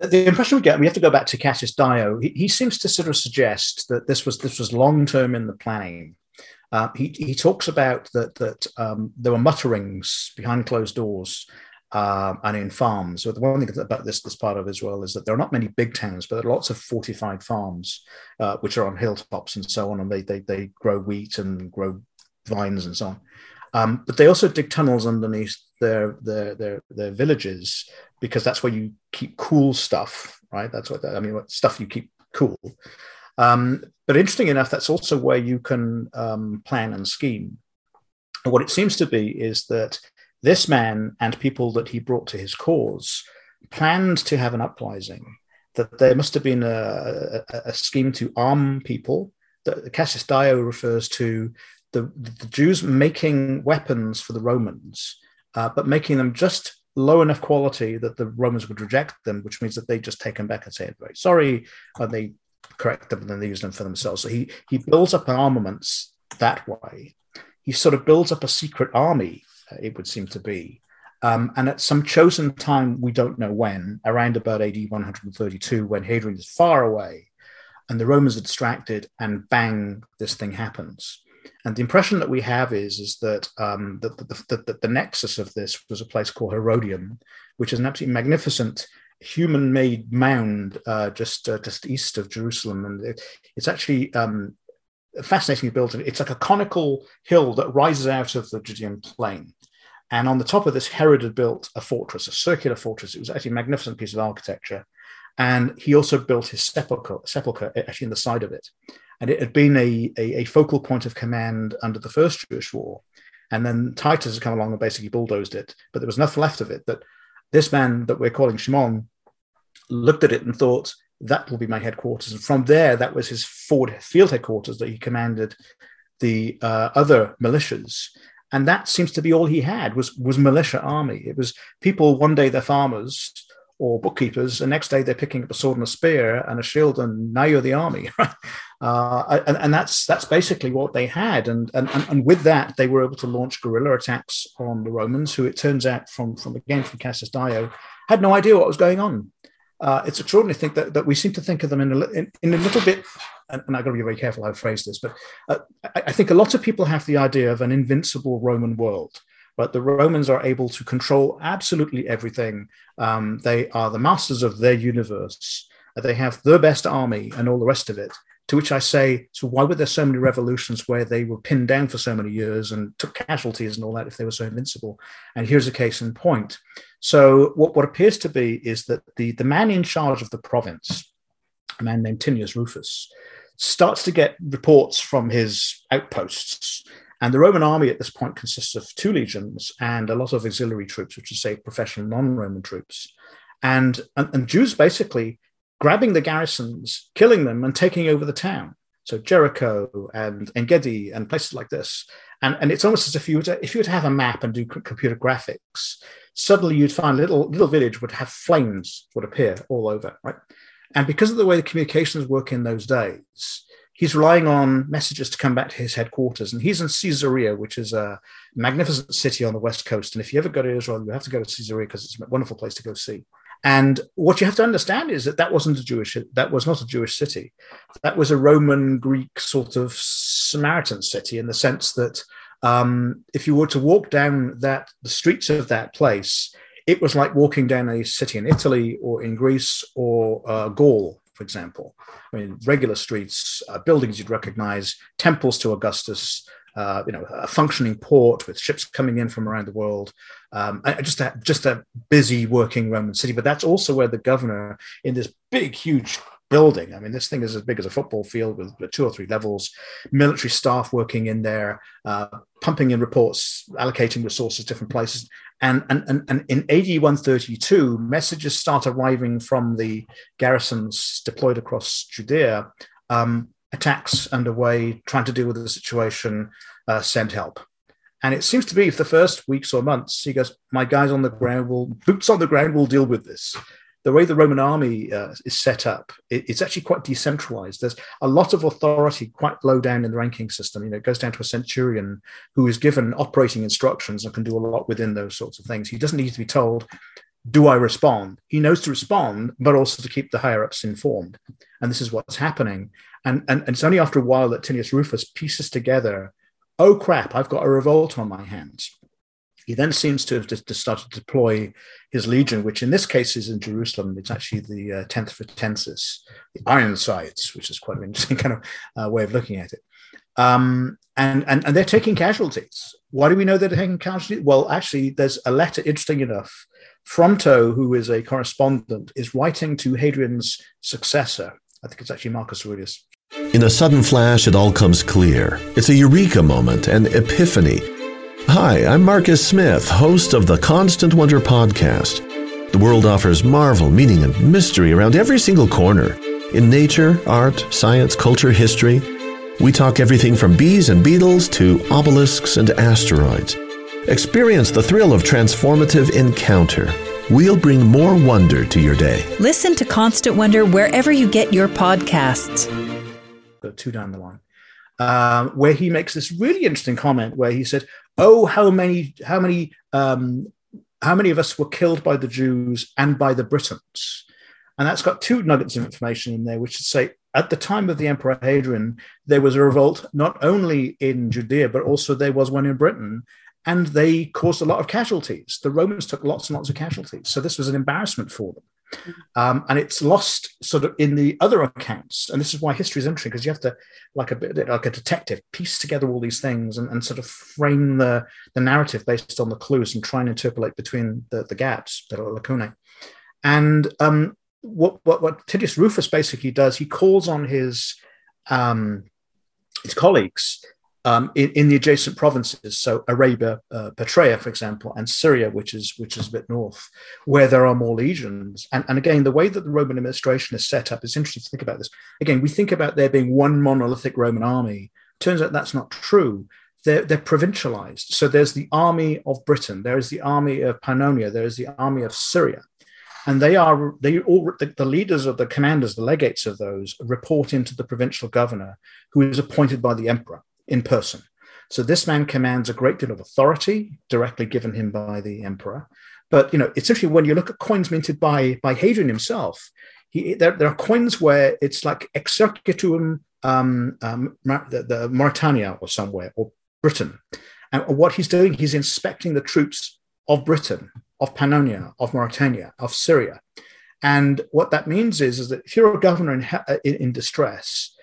the impression we get, we have to go back to Cassius Dio. He, he seems to sort of suggest that this was this was long term in the planning. Uh, he, he talks about that that um, there were mutterings behind closed doors uh, and in farms. So the one thing about this this part of Israel is that there are not many big towns, but there are lots of fortified farms uh, which are on hilltops and so on, and they they they grow wheat and grow vines and so on. Um, but they also dig tunnels underneath their, their their their villages because that's where you keep cool stuff, right? That's what I mean. What stuff you keep cool. Um, but interesting enough, that's also where you can um, plan and scheme. And what it seems to be is that this man and people that he brought to his cause planned to have an uprising. That there must have been a, a, a scheme to arm people. That Cassius Dio refers to the, the Jews making weapons for the Romans, uh, but making them just low enough quality that the Romans would reject them, which means that they just take them back and say, very sorry, and they correct them and then they use them for themselves. So he, he builds up armaments that way. He sort of builds up a secret army, uh, it would seem to be. Um, and at some chosen time, we don't know when, around about AD 132, when Hadrian is far away and the Romans are distracted, and bang, this thing happens. And the impression that we have is, is that, um, the, the, the, the, nexus of this was a place called Herodium, which is an absolutely magnificent human-made mound uh, just uh, just east of Jerusalem, and it, it's actually um, fascinatingly built. It's like a conical hill that rises out of the Judean plain. And on the top of this, Herod had built a fortress, a circular fortress. It was actually a magnificent piece of architecture. And he also built his sepulchre, sepulchre actually in the side of it. And it had been a, a, a, focal point of command under the First Jewish War. And then Titus had come along and basically bulldozed it. But there was nothing left of it. That this man that we're calling Shimon looked at it and thought, that will be my headquarters. And from there, that was his forward field headquarters that he commanded the uh, other militias. And that seems to be all he had was, was militia army. It was people, one day they're farmers, or bookkeepers. The next day they're picking up a sword and a spear and a shield, and now you're the army, right? Uh, and, and, that's that's basically what they had, and, and and with that they were able to launch guerrilla attacks on the Romans, who it turns out from from again from Cassius Dio had no idea what was going on. Uh, it's extraordinary to think that, that we seem to think of them in a, in, in a little bit, and, and I've got to be very careful how I phrase this, but uh, I, I think a lot of people have the idea of an invincible Roman world but the Romans are able to control absolutely everything. Um, they are the masters of their universe. They have the best army and all the rest of it. To which I say, so why were there so many revolutions where they were pinned down for so many years and took casualties and all that if they were so invincible? And here's a case in point. So what, what appears to be is that the, the man in charge of the province, a man named Tinius Rufus, starts to get reports from his outposts and the Roman army at this point consists of two legions and a lot of auxiliary troops, which is, say, professional non Roman troops. And, and, and, Jews basically grabbing the garrisons, killing them, and taking over the town. So Jericho and Engedi and places like this. And, and it's almost as if you, were to, if you were to have a map and do computer graphics, suddenly you'd find little, little village would have flames would appear all over, right? And because of the way the communications work in those days, he's relying on messages to come back to his headquarters. And he's in Caesarea, which is a magnificent city on the west coast. And if you ever go to Israel, you have to go to Caesarea because it's a wonderful place to go see. And what you have to understand is that that wasn't a Jewish, that was not a Jewish city. That was a Roman Greek sort of Samaritan city in the sense that um, if you were to walk down that the streets of that place, it was like walking down a city in Italy or in Greece or uh, Gaul for example. I mean, regular streets, uh, buildings you'd recognize, temples to Augustus, uh, you know, a functioning port with ships coming in from around the world. Um, just a, just a busy working Roman city. But that's also where the governor, in this big, huge building. I mean, this thing is as big as a football field with two or three levels, military staff working in there, uh, pumping in reports, allocating resources different places. And, and, and, and in AD 132, messages start arriving from the garrisons deployed across Judea, um, attacks underway, trying to deal with the situation, uh, send help. And it seems to be for the first weeks or months, he goes, My guys on the ground will, boots on the ground will deal with this the way the Roman army uh, is set up, it, it's actually quite decentralized. There's a lot of authority quite low down in the ranking system. You know, it goes down to a centurion who is given operating instructions and can do a lot within those sorts of things. He doesn't need to be told, do I respond? He knows to respond, but also to keep the higher ups informed. And this is what's happening. And, and, and it's only after a while that Tinius Rufus pieces together, oh crap, I've got a revolt on my hands. He then seems to have just started to deploy his legion, which in this case is in Jerusalem. It's actually the uh, 10th Fretensis, the Ironsides, which is quite an interesting kind of uh, way of looking at it. Um, and, and, and they're taking casualties. Why do we know they're taking casualties? Well, actually, there's a letter, interesting enough. Fronto, who is a correspondent, is writing to Hadrian's successor. I think it's actually Marcus Aurelius. In a sudden flash, it all comes clear. It's a eureka moment, an epiphany Hi, I'm Marcus Smith, host of the Constant Wonder podcast. The world offers marvel, meaning, and mystery around every single corner. In nature, art, science, culture, history, we talk everything from bees and beetles to obelisks and asteroids. Experience the thrill of transformative encounter. We'll bring more wonder to your day. Listen to Constant Wonder wherever you get your podcasts. Go two down the line. Uh, where he makes this really interesting comment where he said, oh, how many, how many, um, how many of us were killed by the Jews and by the Britons? And that's got two nuggets of information in there, which is say at the time of the Emperor Hadrian, there was a revolt not only in Judea, but also there was one in Britain. And they caused a lot of casualties. The Romans took lots and lots of casualties. So this was an embarrassment for them. Um, and it's lost sort of in the other accounts. And this is why history is interesting because you have to, like a bit like a detective, piece together all these things and, and sort of frame the, the narrative based on the clues and try and interpolate between the, the gaps, the lacunae. And um, what, what, what Titius Rufus basically does, he calls on his um, his colleagues um, in, in, the adjacent provinces, so Arabia, uh, Petraea, for example, and Syria, which is which is a bit north, where there are more legions. And, and again, the way that the Roman administration is set up is interesting to think about this. Again, we think about there being one monolithic Roman army. Turns out that's not true. They're, they're provincialized. So there's the army of Britain, there is the army of Pannonia, there is the army of Syria, and they are they all the, the, leaders of the commanders the legates of those report into the provincial governor who is appointed by the emperor in person. So this man commands a great deal of authority directly given him by the emperor. But you know, it's actually when you look at coins minted by by Hadrian himself, he, there, there are coins where it's like exercitum um, um, the, the Mauritania or somewhere or Britain, and what he's doing, he's inspecting the troops of Britain, of Pannonia, of Mauritania, of Syria, and what that means is, is that if you're a governor in, in distress,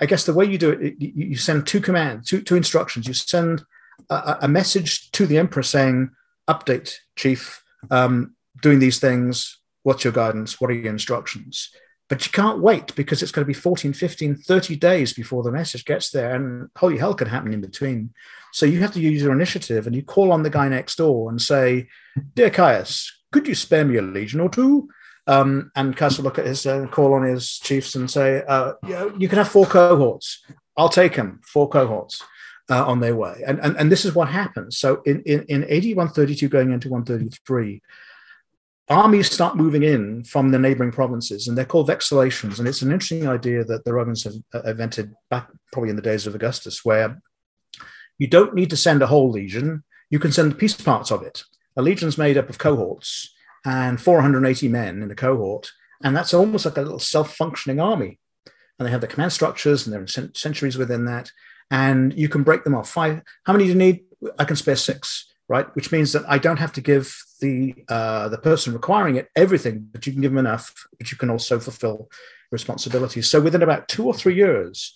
I guess the way you do it, you send two commands, two, two instructions. You send a, a message to the emperor saying, "Update, chief, um, doing these things. What's your guidance? What are your instructions?" But you can't wait because it's going to be 14, 15, 30 days before the message gets there, and holy hell can happen in between. So you have to use your initiative, and you call on the guy next door and say, "Dear Caius, could you spare me a legion or two? Um, and Castle look at his uh, call on his chiefs and say, uh, you, you can have four cohorts. I'll take them, four cohorts uh, on their way. And, and, and this is what happens. So in, in, in AD 132 going into 133, armies start moving in from the neighboring provinces, and they're called vexillations. And it's an interesting idea that the Romans have uh, invented back probably in the days of Augustus, where you don't need to send a whole legion, you can send piece parts of it. A legion's made up of cohorts and 480 men in a cohort. And that's almost like a little self functioning army. And they have the command structures and there are centuries within that. And you can break them off. Five, how many do you need? I can spare six, right? Which means that I don't have to give the uh, the person requiring it everything, but you can give them enough, but you can also fulfill responsibilities. So within about two or three years,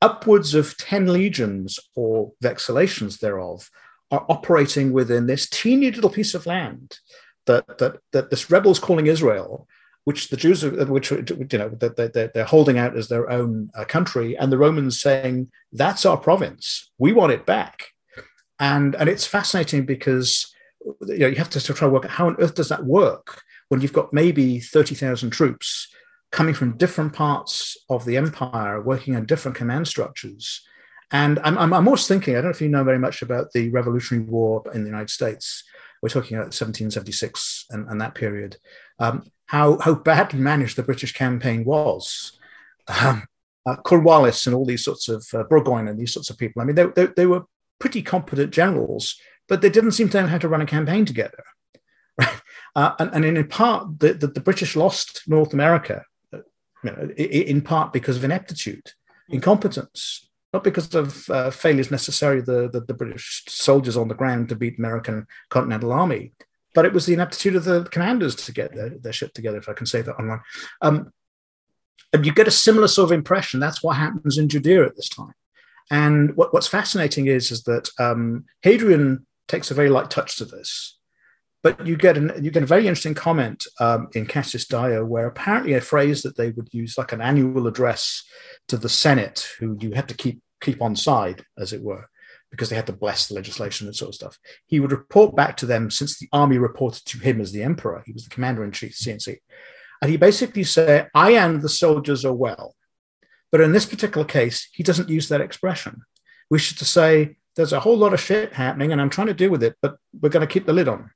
upwards of 10 legions or vexillations thereof are operating within this teeny little piece of land that, that, that this rebels calling Israel, which the Jews, which you know, that they're holding out as their own uh, country, and the Romans saying that's our province, we want it back, and and it's fascinating because you know you have to try to work out how on earth does that work when you've got maybe thirty thousand troops coming from different parts of the empire, working on different command structures. And I'm, I'm, I'm always thinking, I don't know if you know very much about the Revolutionary War in the United States. We're talking about 1776 and, and that period. Um, how, how badly managed the British campaign was. Um, uh, Cornwallis and all these sorts of uh, Burgoyne and these sorts of people. I mean, they, they, they, were pretty competent generals, but they didn't seem to know how to run a campaign together. Right? Uh, and, and in part, the, the, the British lost North America you know, in part because of ineptitude, mm. incompetence, not because of uh, failures necessarily the, the, the British soldiers on the ground to beat American Continental Army, but it was the ineptitude of the commanders to get their, their shit together, if I can say that online. Um, and you get a similar sort of impression. That's what happens in Judea at this time. And what, what's fascinating is, is that um, Hadrian takes a very light touch to this. But you get an, you get a very interesting comment um, in Cassius Dio, where apparently a phrase that they would use, like an annual address to the Senate, who you had to keep keep on side, as it were, because they had to bless the legislation and sort of stuff. He would report back to them since the army reported to him as the emperor. He was the commander in chief, CNC, and he basically said, "I and the soldiers are well." But in this particular case, he doesn't use that expression. We should to say, "There's a whole lot of shit happening, and I'm trying to deal with it, but we're going to keep the lid on."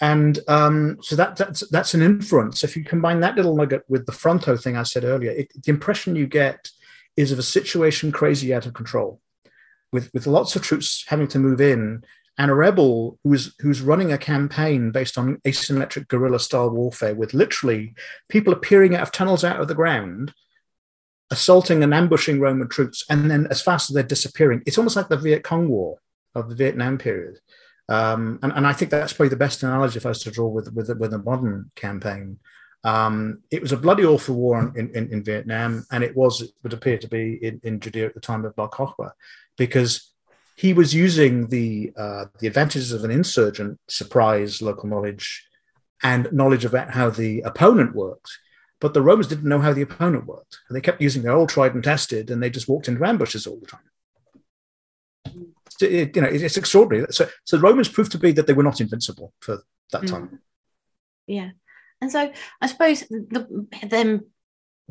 And um, so that, that's, that's an inference. If you combine that little nugget with the fronto thing I said earlier, it, the impression you get is of a situation crazy out of control, with, with lots of troops having to move in, and a rebel who's who's running a campaign based on asymmetric guerrilla style warfare, with literally people appearing out of tunnels out of the ground, assaulting and ambushing Roman troops, and then as fast as they're disappearing, it's almost like the Viet Cong War of the Vietnam period. Um, and, and I think that's probably the best analogy if I was to draw with with, with a modern campaign. Um, it was a bloody awful war in, in, in, Vietnam, and it was it would appear to be in, in Judea at the time of Bar Kokhba, because he was using the uh, the advantages of an insurgent, surprise, local knowledge, and knowledge about how the opponent worked. But the Romans didn't know how the opponent worked, and they kept using their old tried and tested, and they just walked into ambushes all the time it, you know, it's extraordinary. So, so the Romans proved to be that they were not invincible for that mm. time. Yeah, and so I suppose the, them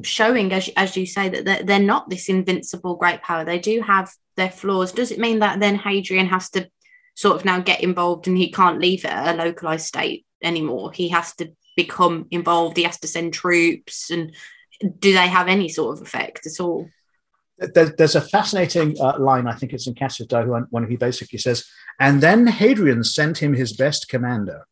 showing, as as you say, that they're, they're not this invincible great power. They do have their flaws. Does it mean that then Hadrian has to sort of now get involved and he can't leave it a localized state anymore? He has to become involved. He has to send troops, and do they have any sort of effect at all? there's a fascinating uh, line, I think it's in Cassius Dio, when he basically says, and then Hadrian sent him his best commander.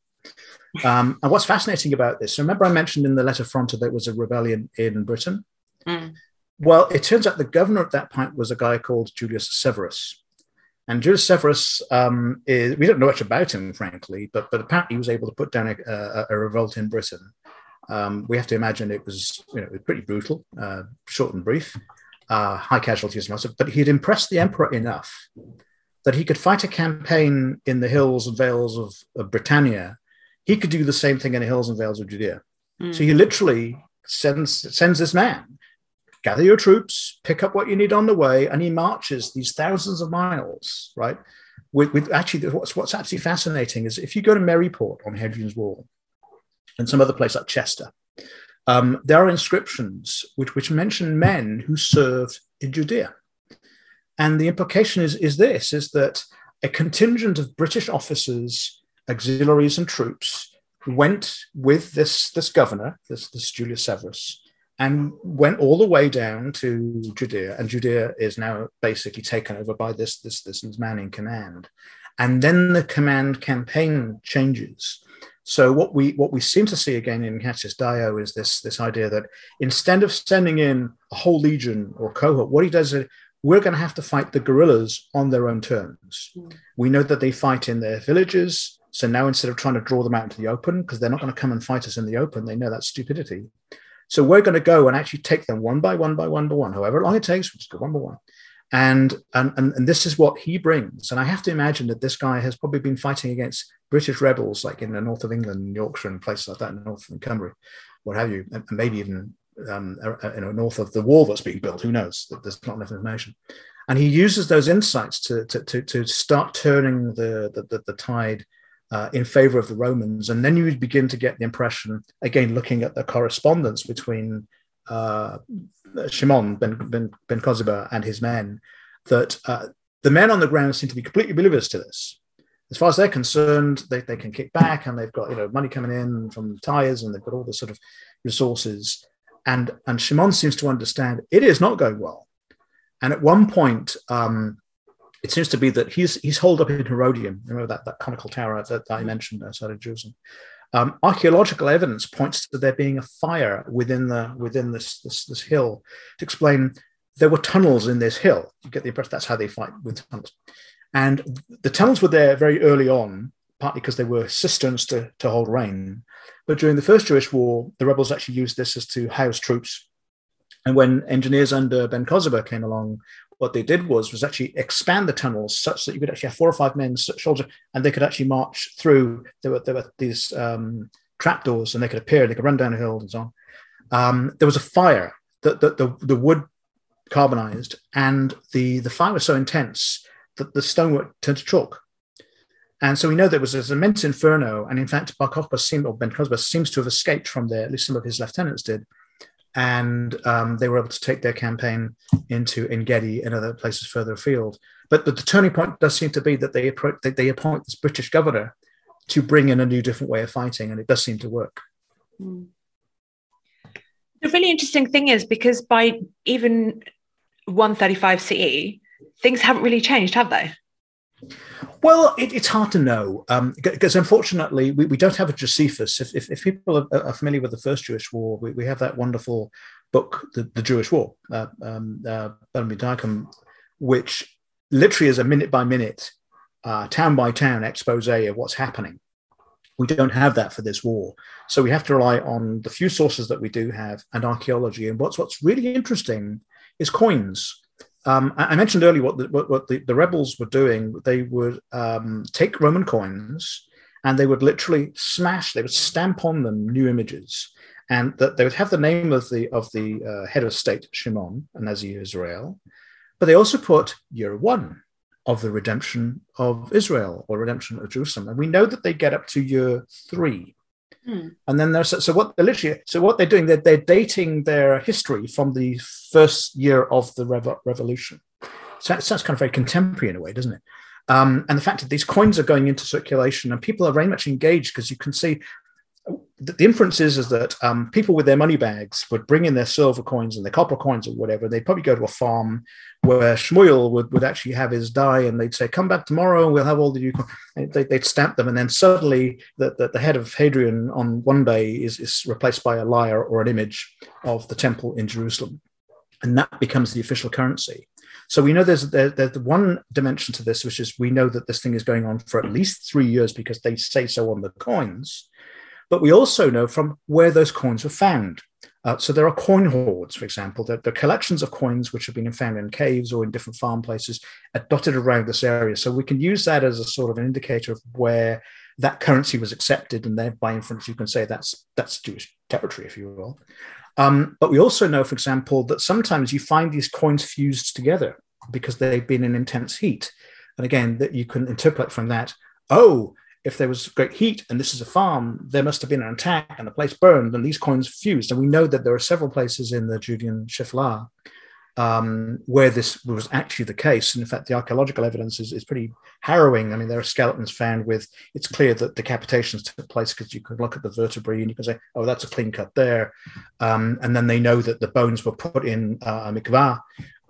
Um, and what's fascinating about this, remember I mentioned in the letter Fronto there was a rebellion in Britain? Mm. Well, it turns out the governor at that point was a guy called Julius Severus. And Julius Severus, um, is, we don't know much about him, frankly, but, but apparently he was able to put down a, a, a revolt in Britain. Um, we have to imagine it was, you know, pretty brutal, uh, short and brief uh, high casualties and but he had impressed the emperor enough that he could fight a campaign in the hills and vales of, of Britannia. He could do the same thing in the hills and vales of Judea. Mm. So he literally sends sends this man, gather your troops, pick up what you need on the way, and he marches these thousands of miles, right? With, with actually, what's what's absolutely fascinating is if you go to Maryport on Hadrian's Wall, and some other place like Chester, um, there are inscriptions which, which mention men who served in Judea. And the implication is, is this, is that a contingent of British officers, auxiliaries and troops went with this, this governor, this, this Julius Severus, and went all the way down to Judea. And Judea is now basically taken over by this, this, this man in command. And then the command campaign changes so what we what we seem to see again in Cassius Dio is this this idea that instead of sending in a whole legion or cohort, what he does is we're going to have to fight the guerrillas on their own terms. Mm. We know that they fight in their villages. So now instead of trying to draw them out into the open, because they're not going to come and fight us in the open, they know that's stupidity. So we're going to go and actually take them one by one by one by one, however long it takes, we'll just go one by one. And, and, and, this is what he brings. And I have to imagine that this guy has probably been fighting against British rebels, like in the north of England, Yorkshire, and places like that, in north of Cumbria, what have you, and maybe even um, you know, north of the wall that's being built. Who knows? There's not enough information. And he uses those insights to, to, to, to start turning the, the, the, the tide uh, in favor of the Romans. And then you begin to get the impression, again, looking at the correspondence between uh, Shimon ben, ben, ben Kosibah and his men, that uh, the men on the ground seem to be completely oblivious to this. As far as they're concerned, they, they can kick back and they've got you know money coming in from tires and they've got all the sort of resources. And, and Shimon seems to understand it is not going well. And at one point, um, it seems to be that he's he's holed up in Herodium, Remember that, that conical tower that, I mentioned outside of Jerusalem. Um, archaeological evidence points to there being a fire within the within this, this, this hill to explain there were tunnels in this hill. You get the impression that's how they fight with tunnels. And the tunnels were there very early on, partly because they were cisterns to, to hold rain. But during the First Jewish War, the rebels actually used this as to house troops. And when engineers under Ben Kosibah came along what they did was was actually expand the tunnels such that you could actually have four or five men shoulder and they could actually march through. There were there were these um, trapdoors and they could appear. They could run down a hill and so on. Um, there was a fire that the, the, the wood carbonized and the the fire was so intense that the stonework turned to chalk. And so we know there was this immense inferno, and in fact, Bar seemed, or Ben Kosibah seems to have escaped from there. At least some of his lieutenants did and um, they were able to take their campaign into Engedi and other places further afield. But, the turning point does seem to be that they, they, they appoint this British governor to bring in a new, different way of fighting, and it does seem to work. The really interesting thing is because by even 135 CE, things haven't really changed, have they? Well, it, it's hard to know um, because unfortunately we, we don't have a Josephus. If, if, if people are, are, familiar with the First Jewish War, we, we have that wonderful book, The, the Jewish War, uh, um, uh, which literally is a minute by minute, uh, town by town expose of what's happening. We don't have that for this war. So we have to rely on the few sources that we do have and archaeology. And what's, what's really interesting is coins um, I mentioned earlier what the, what, what the, the, rebels were doing. They would um, take Roman coins and they would literally smash. They would stamp on them new images, and that they would have the name of the of the uh, head of state Shimon and Nasi Israel, but they also put year one of the redemption of Israel or redemption of Jerusalem, and we know that they get up to year three. Hmm. And then there's so what they're literally so what they're doing they're, they're dating their history from the first year of the revo- revolution. So that sounds kind of very contemporary in a way, doesn't it? Um, and the fact that these coins are going into circulation and people are very much engaged because you can see the, inference is, is that um, people with their money bags would bring in their silver coins and their copper coins or whatever. They'd probably go to a farm where Shmuel would, would actually have his die and they'd say, come back tomorrow and we'll have all the new coins. they, would stamp them. And then suddenly the, the, the, head of Hadrian on one day is, is replaced by a lyre or an image of the temple in Jerusalem. And that becomes the official currency. So we know there's, there, there's one dimension to this, which is we know that this thing is going on for at least three years because they say so on the coins. But we also know from where those coins were found. Uh, so there are coin hoards, for example. There, are collections of coins which have been found in caves or in different farm places uh, dotted around this area. So we can use that as a sort of an indicator of where that currency was accepted, and then by inference you can say that's that's Jewish territory, if you will. Um, but we also know, for example, that sometimes you find these coins fused together because they've been in intense heat. And again, that you can interpret from that, oh, if there was great heat and this is a farm, there must have been an attack and the place burned and these coins fused. And we know that there are several places in the Judean Shephelah um, where this was actually the case. And in fact, the archaeological evidence is, is pretty harrowing. I mean, there are skeletons found with, it's clear that decapitations took place because you could look at the vertebrae and you can say, oh, that's a clean cut there. Um, and then they know that the bones were put in uh, a mikvah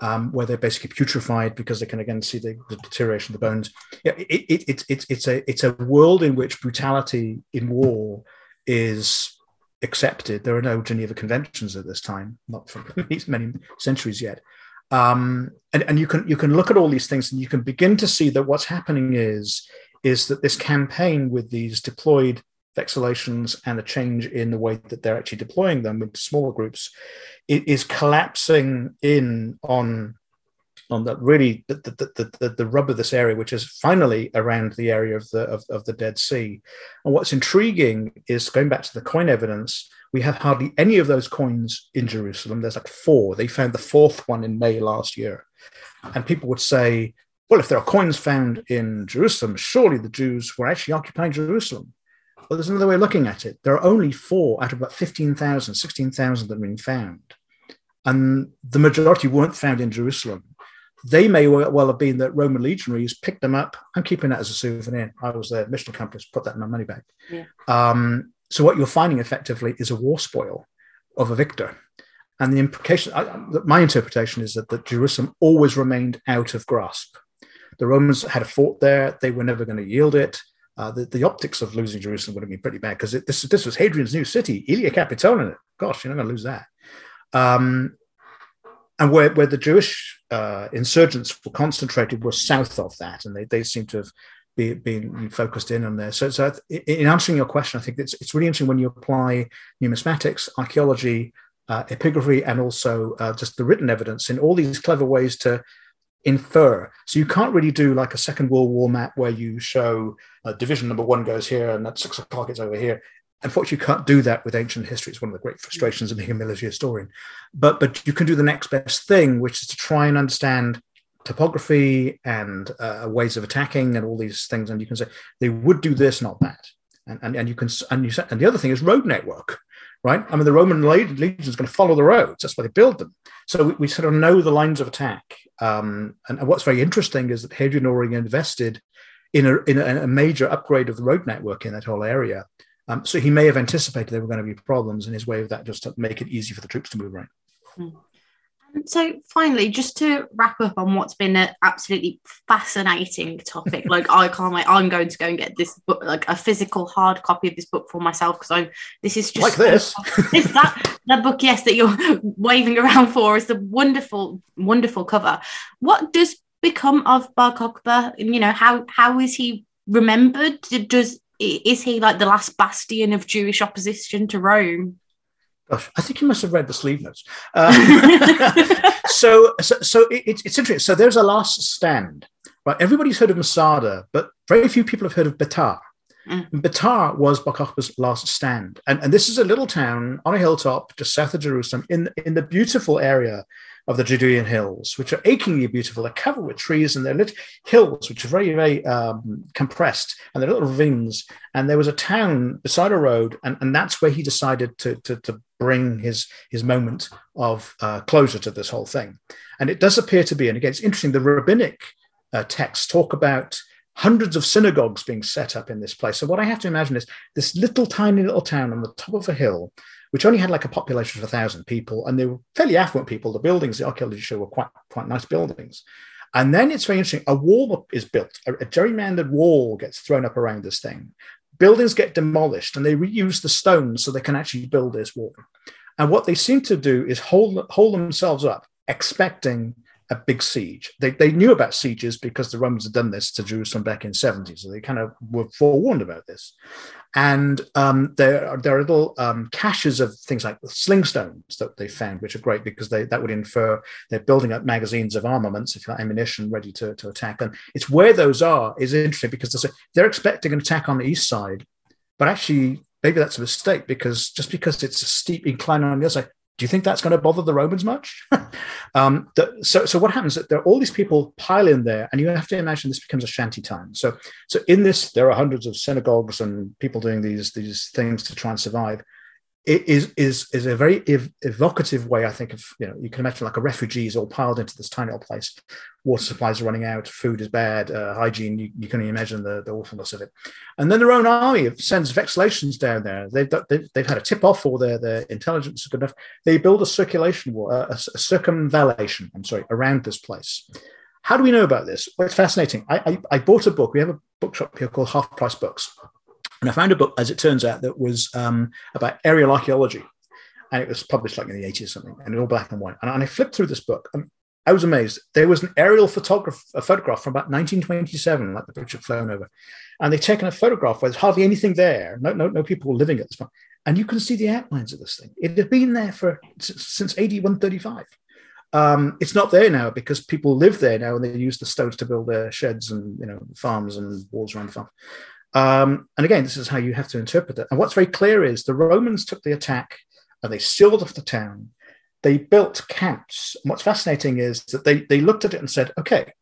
um, where they're basically putrefied because they can again see the, the deterioration of the bones. Yeah, it, it, it, it's it's a it's a world in which brutality in war is accepted. There are no Geneva Conventions at this time, not for many centuries yet. Um, and, and you can you can look at all these things and you can begin to see that what's happening is is that this campaign with these deployed vexillations and a change in the way that they're actually deploying them into smaller groups, it is collapsing in on on the really the, the, the, the, rub of this area, which is finally around the area of the of, of the Dead Sea. And what's intriguing is going back to the coin evidence, we have hardly any of those coins in Jerusalem. There's like four. They found the fourth one in May last year. And people would say, well, if there are coins found in Jerusalem, surely the Jews were actually occupying Jerusalem. Well, there's another way of looking at it. There are only four out of about 15,000, 16,000 that have been found. And the majority weren't found in Jerusalem they may well have been that Roman legionaries picked them up. I'm keeping that as a souvenir. I was there, mission compass, put that in my money bag. Yeah. Um, so what you're finding effectively is a war spoil of a victor. And the implication, I, my interpretation is that, that Jerusalem always remained out of grasp. The Romans had a fort there; they were never going to yield it. Uh, the, the, optics of losing Jerusalem would have been pretty bad because this this was Hadrian's new city, Aelia Capitolina. Gosh, you're not going to lose that. Um, and where, where the Jewish uh, insurgents were concentrated was south of that, and they, they seem to have be, been focused in on there. So, so in answering your question, I think it's, it's really interesting when you apply numismatics, archaeology, uh, epigraphy, and also uh, just the written evidence in all these clever ways to infer. So you can't really do like a Second World War map where you show uh, division number one goes here and at six o'clock it's over here. Unfortunately, you can't do that with ancient history. It's one of the great frustrations of being a military historian. But but you can do the next best thing, which is to try and understand topography and uh, ways of attacking and all these things. And you can say they would do this, not that. And and, and you can and you and the other thing is road network, right? I mean, the Roman legion is going to follow the roads. That's why they build them. So we, we sort of know the lines of attack. Um, and, and what's very interesting is that Hadrian already invested in a, in a, a major upgrade of the road network in that whole area um, so he may have anticipated there were going to be problems, and his way of that just to make it easy for the troops to move around. Hmm. Um, so finally, just to wrap up on what's been an absolutely fascinating topic, like I can't wait. I'm going to go and get this book, like a physical hard copy of this book for myself because I'm. This is just like this. is that that book? Yes, that you're waving around for is the wonderful, wonderful cover. What does become of Bar Kokhba? You know how how is he remembered? Does is he like the last bastion of Jewish opposition to Rome? Gosh, I think you must have read the sleeve notes. Uh, so, so, so it, it's interesting. So there's a last stand, right? Everybody's heard of Masada, but very few people have heard of Betar. Mm. Betar was Bar Kokhba's last stand. And, and this is a little town on a hilltop just south of Jerusalem in, in the beautiful area of the Judean hills, which are achingly beautiful. They're covered with trees and they're lit hills, which are very, very um, compressed, and they're little ravines. And there was a town beside a road, and, and that's where he decided to, to, to bring his, his moment of uh, closure to this whole thing. And it does appear to be, and again, it's interesting, the rabbinic uh, texts talk about hundreds of synagogues being set up in this place. So what I have to imagine is this little tiny little town on the top of a hill which only had like a population of a thousand people, and they were fairly affluent people. The buildings, the archaeology show, were quite quite nice buildings. And then it's very interesting. A wall is built, a, a gerrymandered wall gets thrown up around this thing. Buildings get demolished, and they reuse the stones so they can actually build this wall. And what they seem to do is hold hold themselves up, expecting a big siege. They, they knew about sieges because the Romans had done this to Jerusalem back in 70, so they kind of were forewarned about this. And um, there, are, there are little um, caches of things like sling stones that they found, which are great because they, that would infer they're building up magazines of armaments, if you like, ammunition ready to, to attack. And it's where those are is interesting because they're expecting an attack on the east side, but actually maybe that's a mistake because just because it's a steep incline on the other side do you think that's going to bother the Romans much? um, the, so, so what happens? That there are all these people pile in there, and you have to imagine this becomes a shanty town. So, so in this, there are hundreds of synagogues and people doing these these things to try and survive it is is is a very ev- evocative way, I think, of you know you can imagine like a refugees all piled into this tiny little place. Water supplies are running out, food is bad, uh, hygiene. You, you can imagine the, the awfulness of it. And then their own army sends vexillations down there. They've they've, they've had a tip off, or their their intelligence is good enough. They build a circulation wall, a, a circumvallation. I'm sorry, around this place. How do we know about this? Well, it's fascinating. I, I, I bought a book. We have a bookshop here called Half Price Books and I found a book, as it turns out, that was um, about aerial archaeology. And it was published like in the 80s or something, and in all black and white. And, and I flipped through this book. And I was amazed. There was an aerial photograph, a photograph from about 1927, like the had flown over, and they've taken a photograph where there's hardly anything there. No, no, no people living at this point. point, and you can see the outlines of this thing. It had been there for since AD 135. Um, it's not there now because people live there now, and they use the stones to build their sheds and you know farms and walls around the farm. Um, and again, this is how you have to interpret it. And what's very clear is the Romans took the attack and they sealed off the town they built camps. And what's fascinating is that they, they looked at it and said, okay,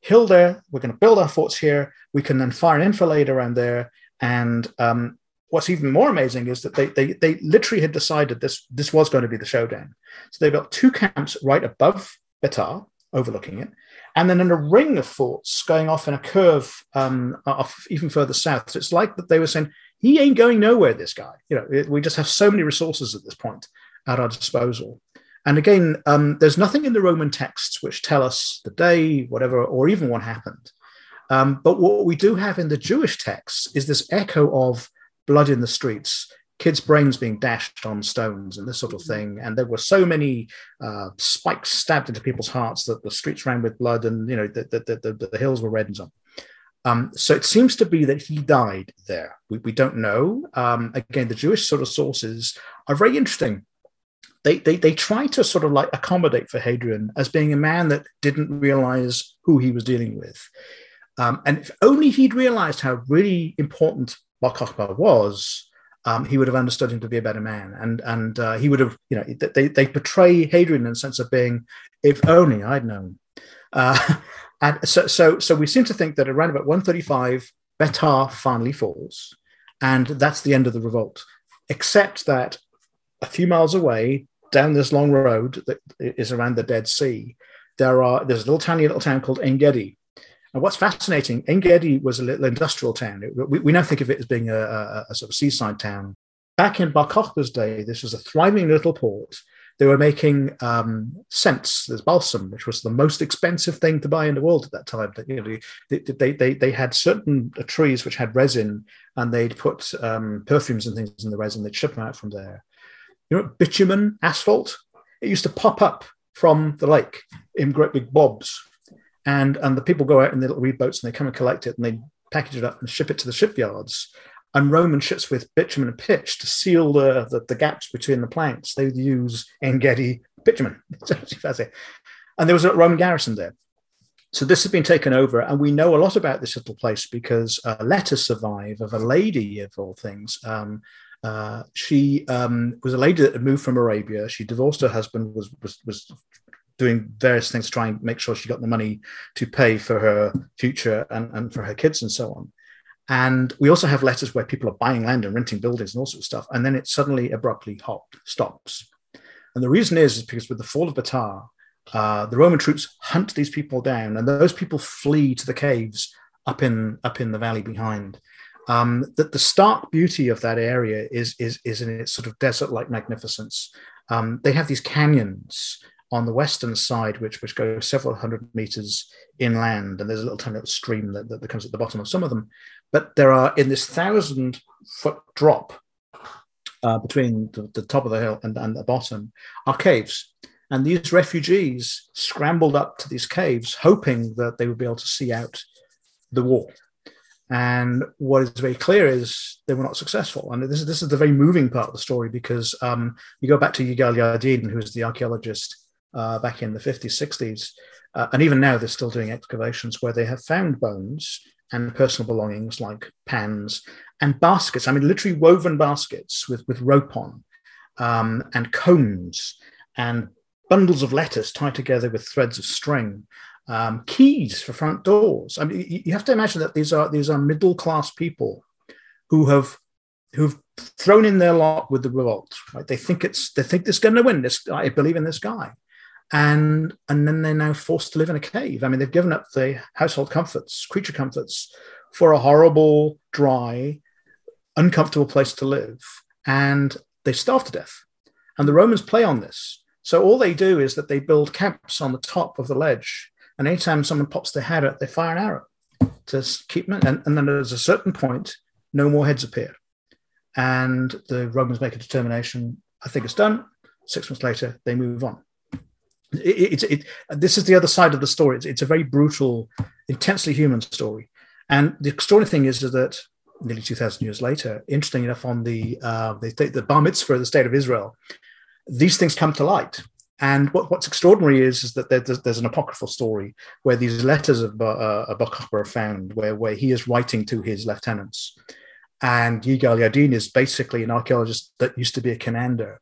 hill there, we're going to build our forts here. We can then fire an enfilade around there. And um, what's even more amazing is that they, they, they literally had decided this, this was going to be the showdown. So they built two camps right above Betar, overlooking it, and then in a ring of forts going off in a curve um, off even further south. So it's like that they were saying, he ain't going nowhere, this guy. You know, it, we just have so many resources at this point at our disposal. And again, um, there's nothing in the Roman texts which tell us the day, whatever, or even what happened. Um, but what we do have in the Jewish texts is this echo of blood in the streets, kids' brains being dashed on stones, and this sort of thing. And there were so many uh, spikes stabbed into people's hearts that the streets ran with blood, and you know the the, the, the, the hills were red and so on. Um, so it seems to be that he died there. We, we don't know. Um, again, the Jewish sort of sources are very interesting they, they they try to sort of like accommodate for Hadrian as being a man that didn't realize who he was dealing with. Um, and if only he'd realized how really important Bar Kokhba was, um, he would have understood him to be a better man. And and uh, he would have, you know, they, they portray Hadrian in the sense of being, if only I'd known. Uh, and so, so, so we seem to think that around about 135, Bether finally falls. And that's the end of the revolt, except that a few miles away, down this long road that is around the Dead Sea, there are there's a little tiny little town called Engedi. And what's fascinating, Engedi was a little industrial town. We, we now think of it as being a, a, a sort of seaside town. Back in Bar Kokhba's day, this was a thriving little port. They were making um, scents, there's balsam, which was the most expensive thing to buy in the world at that time. You know, they, they, they, they had certain trees which had resin, and they'd put um, perfumes and things in the resin. They'd ship them out from there you know, bitumen asphalt. It used to pop up from the lake in great big bobs, and and the people go out in their little reed boats and they come and collect it and they package it up and ship it to the shipyards. And Roman ships with bitumen and pitch to seal the, the, the gaps between the planks. They use Engedi bitumen. and there was a Roman garrison there. So this has been taken over, and we know a lot about this little place because uh, letters survive of a lady of all things, um, uh, she um, was a lady that had moved from Arabia. She divorced her husband, was was was doing various things to try and make sure she got the money to pay for her future and, and for her kids and so on. And we also have letters where people are buying land and renting buildings and all sorts of stuff. And then it suddenly abruptly hopped, stops. And the reason is, is because with the fall of Bether, uh, the Roman troops hunt these people down, and those people flee to the caves up in up in the valley behind. Um, that the stark beauty of that area is is is in its sort of desert-like magnificence. Um, they have these canyons on the western side, which which go several hundred meters inland, and there's a little tiny little stream that, that comes at the bottom of some of them. But there are in this thousand foot drop uh, between the, the, top of the hill and, and the bottom are caves. And these refugees scrambled up to these caves, hoping that they would be able to see out the wall. And what is very clear is they were not successful. And this is, this is the very moving part of the story because um, you go back to Yigal Yadin, who is the archaeologist uh, back in the 50s, 60s. Uh, and even now, they're still doing excavations where they have found bones and personal belongings like pans and baskets. I mean, literally woven baskets with, with rope on um, and cones and bundles of letters tied together with threads of string um, keys for front doors. I mean, you have to imagine that these are these are middle class people who have who've thrown in their lot with the revolt. Right? They think it's they think it's going to win. This I believe in this guy, and and then they're now forced to live in a cave. I mean, they've given up the household comforts, creature comforts, for a horrible, dry, uncomfortable place to live, and they starve to death. And the Romans play on this. So all they do is that they build camps on the top of the ledge and anytime someone pops their head out, they fire an arrow to keep them. And, and then there's a certain point, no more heads appear. And the Romans make a determination I think it's done. Six months later, they move on. It, it, this is the other side of the story. It's, it's, a very brutal, intensely human story. And the extraordinary thing is that nearly 2,000 years later, interesting enough, on the, uh, the, the Bar Mitzvah, the state of Israel, these things come to light. And what, what's extraordinary is, is that there's, there's, an apocryphal story where these letters of uh, are found, where, where he is writing to his lieutenants. And Yigal Yadin is basically an archaeologist that used to be a commander.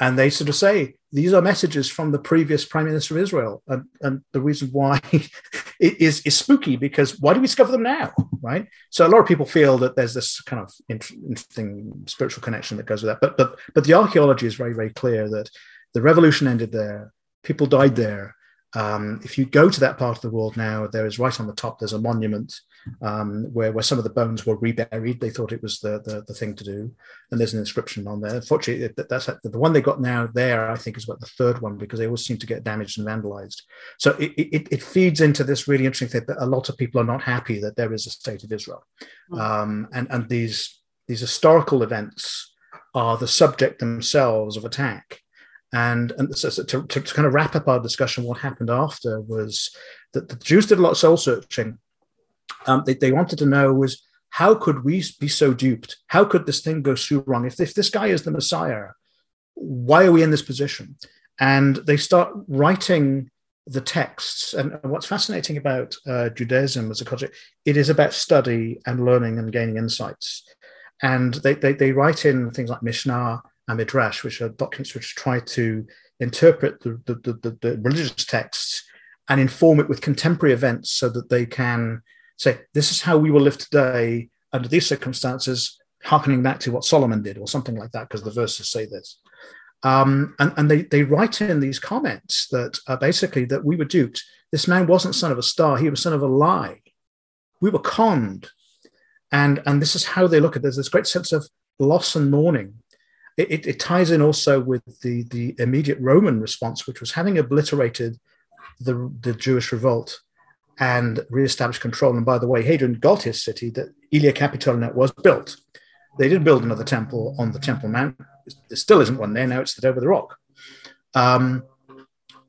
And they sort of say, these are messages from the previous prime minister of Israel. And, and the reason why is, is spooky because why do we discover them now? Right. So a lot of people feel that there's this kind of interesting spiritual connection that goes with that. But, but, but the archaeology is very, very clear that the revolution ended there. People died there. Um, if you go to that part of the world now, there is right on the top, there's a monument um, where, where some of the bones were reburied. They thought it was the, the, the thing to do. And there's an inscription on there. Unfortunately, that's the one they got now there, I think, is about the third one because they always seem to get damaged and vandalized. So it, it, it feeds into this really interesting thing that a lot of people are not happy that there is a state of Israel. Hmm. Um, and, and these, these historical events are the subject themselves of attack. And, and so, so to, to, kind of wrap up our discussion, what happened after was that the Jews did a lot of soul searching. Um, they, they wanted to know was how could we be so duped? How could this thing go so wrong? If, if this guy is the Messiah, why are we in this position? And they start writing the texts. And what's fascinating about uh, Judaism as a culture, it is about study and learning and gaining insights. And they, they, they write in things like Mishnah and Midrash, which are documents which try to interpret the, the, the, the, religious texts and inform it with contemporary events so that they can say, this is how we will live today under these circumstances, harkening back to what Solomon did or something like that, because the verses say this. Um, and, and they, they write in these comments that uh, basically that we were duped. This man wasn't son of a star, he was son of a lie. We were conned. And, and this is how they look at this. This great sense of loss and mourning it, it, ties in also with the, the immediate Roman response, which was having obliterated the, the Jewish revolt and reestablished control. And by the way, Hadrian got his city that Aelia Capitolina was built. They did build another temple on the Temple Mount. There still isn't one there. Now it's over the rock. Um,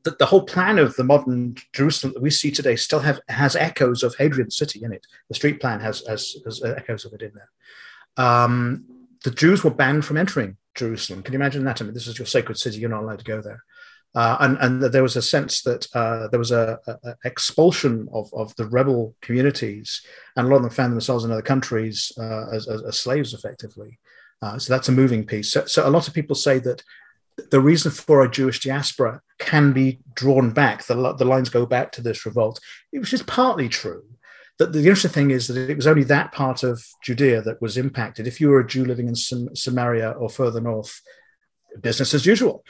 the, the, whole plan of the modern Jerusalem that we see today still have has echoes of Hadrian's city in it. The street plan has, has, has echoes of it in there. Um, the Jews were banned from entering Jerusalem. Can you imagine that? I mean, this is your sacred city. You're not allowed to go there. Uh, and, and there was a sense that uh, there was a, a, expulsion of, of the rebel communities, and a lot of them found themselves in other countries uh, as, as, as, slaves, effectively. Uh, so that's a moving piece. So, so, a lot of people say that the reason for a Jewish diaspora can be drawn back. The, the lines go back to this revolt, which is partly true the, the, interesting thing is that it was only that part of Judea that was impacted. If you were a Jew living in Sam- Samaria or further north, business as usual.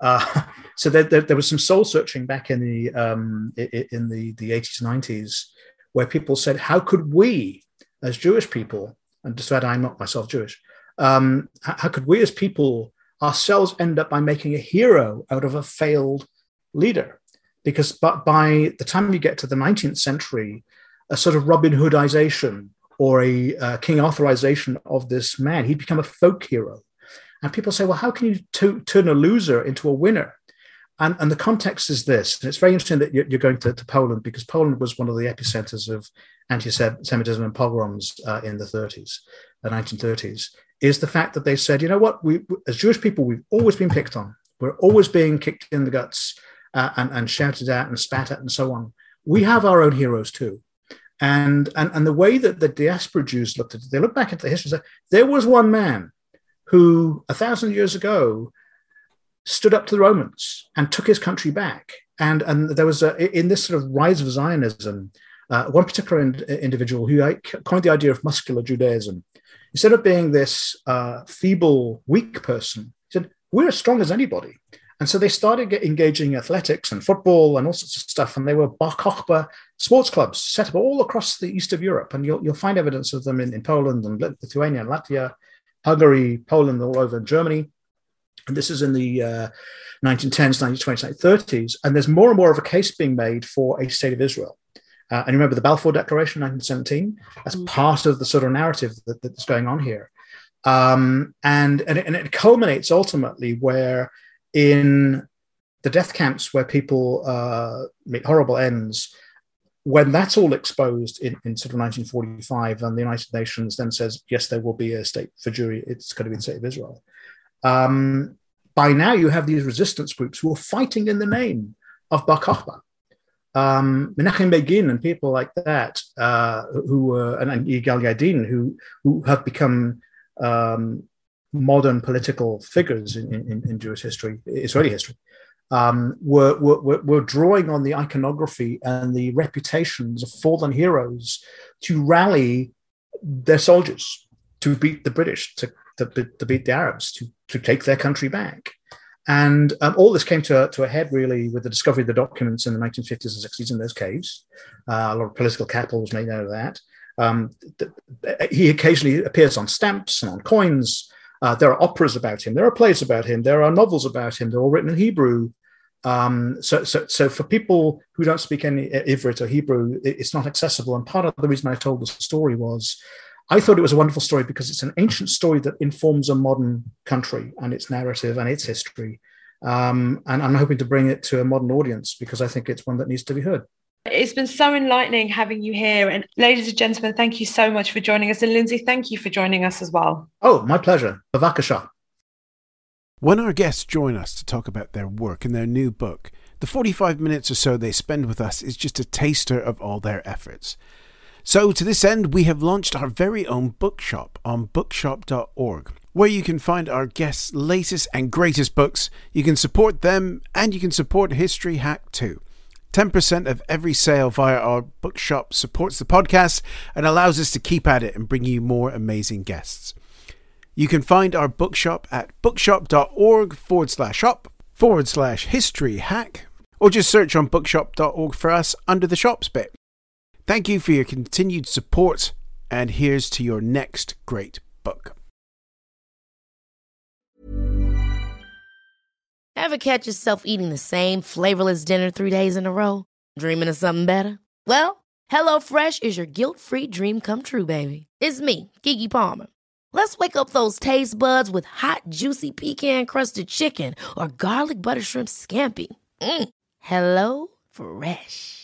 Uh, so there, there, there, was some soul searching back in the um, in the the 80s 90s where people said, "How could we, as Jewish people, and despite I'm not myself Jewish, um, how, could we as people ourselves end up by making a hero out of a failed leader?" Because but by the time you get to the 19th century, a sort of Robin Hoodization or a uh, King Arthurization of this man. He'd become a folk hero. And people say, well, how can you t- turn a loser into a winner? And, and the context is this. And it's very interesting that you're, going to, to, Poland because Poland was one of the epicenters of anti Semitism and pogroms uh, in the 30s, the 1930s, is the fact that they said, you know what, we, as Jewish people, we've always been picked on. We're always being kicked in the guts uh, and, and shouted at and spat at and so on. We have our own heroes too. And, and, and the way that the diaspora Jews looked at it, they look back at the history and say, there was one man who a thousand years ago stood up to the Romans and took his country back. And, and there was a, in this sort of rise of Zionism, uh, one particular in, individual who coined the idea of muscular Judaism. Instead of being this uh, feeble, weak person, he said, We're as strong as anybody. And so they started engaging athletics and football and all sorts of stuff. And they were Bar Kokhba sports clubs set up all across the east of Europe. And you'll, you'll find evidence of them in, in Poland and Lithuania and Latvia, Hungary, Poland, all over Germany. And this is in the uh, 1910s, 1920s, 1930s. And there's more and more of a case being made for a state of Israel. Uh, and you remember the Balfour Declaration, 1917? That's mm-hmm. part of the sort of narrative that, that's going on here. Um, and, and, it, and it culminates ultimately where in the death camps where people uh, meet horrible ends, when that's all exposed in, in sort of 1945, and the United Nations then says, yes, there will be a state for Jewry, it's going to be the state of Israel. Um, by now, you have these resistance groups who are fighting in the name of Bar Kokhba. Um, Menachem Begin and people like that, uh, who were, and, and Yigal Yadin, who, who have become um, modern political figures in, in, in, Jewish history, Israeli history, um, were, were, were drawing on the iconography and the reputations of fallen heroes to rally their soldiers to beat the British, to, to, to beat the Arabs, to, to take their country back. And um, all this came to a, to a head really with the discovery of the documents in the 1950s and 60s in those caves. Uh, a lot of political capital was made out of that. Um, he occasionally appears on stamps and on coins. Uh, there are operas about him. There are plays about him. There are novels about him. They're all written in Hebrew. Um, so, so, so for people who don't speak any Ivrit or Hebrew, it's not accessible. And part of the reason I told the story was I thought it was a wonderful story because it's an ancient story that informs a modern country and its narrative and its history. Um, and I'm hoping to bring it to a modern audience because I think it's one that needs to be heard. It's been so enlightening having you here. And ladies and gentlemen, thank you so much for joining us. And Lindsay, thank you for joining us as well. Oh, my pleasure. Bavakasha. When our guests join us to talk about their work and their new book, the 45 minutes or so they spend with us is just a taster of all their efforts. So, to this end, we have launched our very own bookshop on bookshop.org, where you can find our guests' latest and greatest books. You can support them and you can support History Hack too. 10% of every sale via our bookshop supports the podcast and allows us to keep at it and bring you more amazing guests. You can find our bookshop at bookshop.org forward slash shop forward slash history hack, or just search on bookshop.org for us under the shops bit. Thank you for your continued support, and here's to your next great book. Ever catch yourself eating the same flavorless dinner three days in a row? Dreaming of something better? Well, HelloFresh is your guilt free dream come true, baby. It's me, Keke Palmer. Let's wake up those taste buds with hot, juicy pecan crusted chicken or garlic butter shrimp scampi. Mm. Hello Fresh.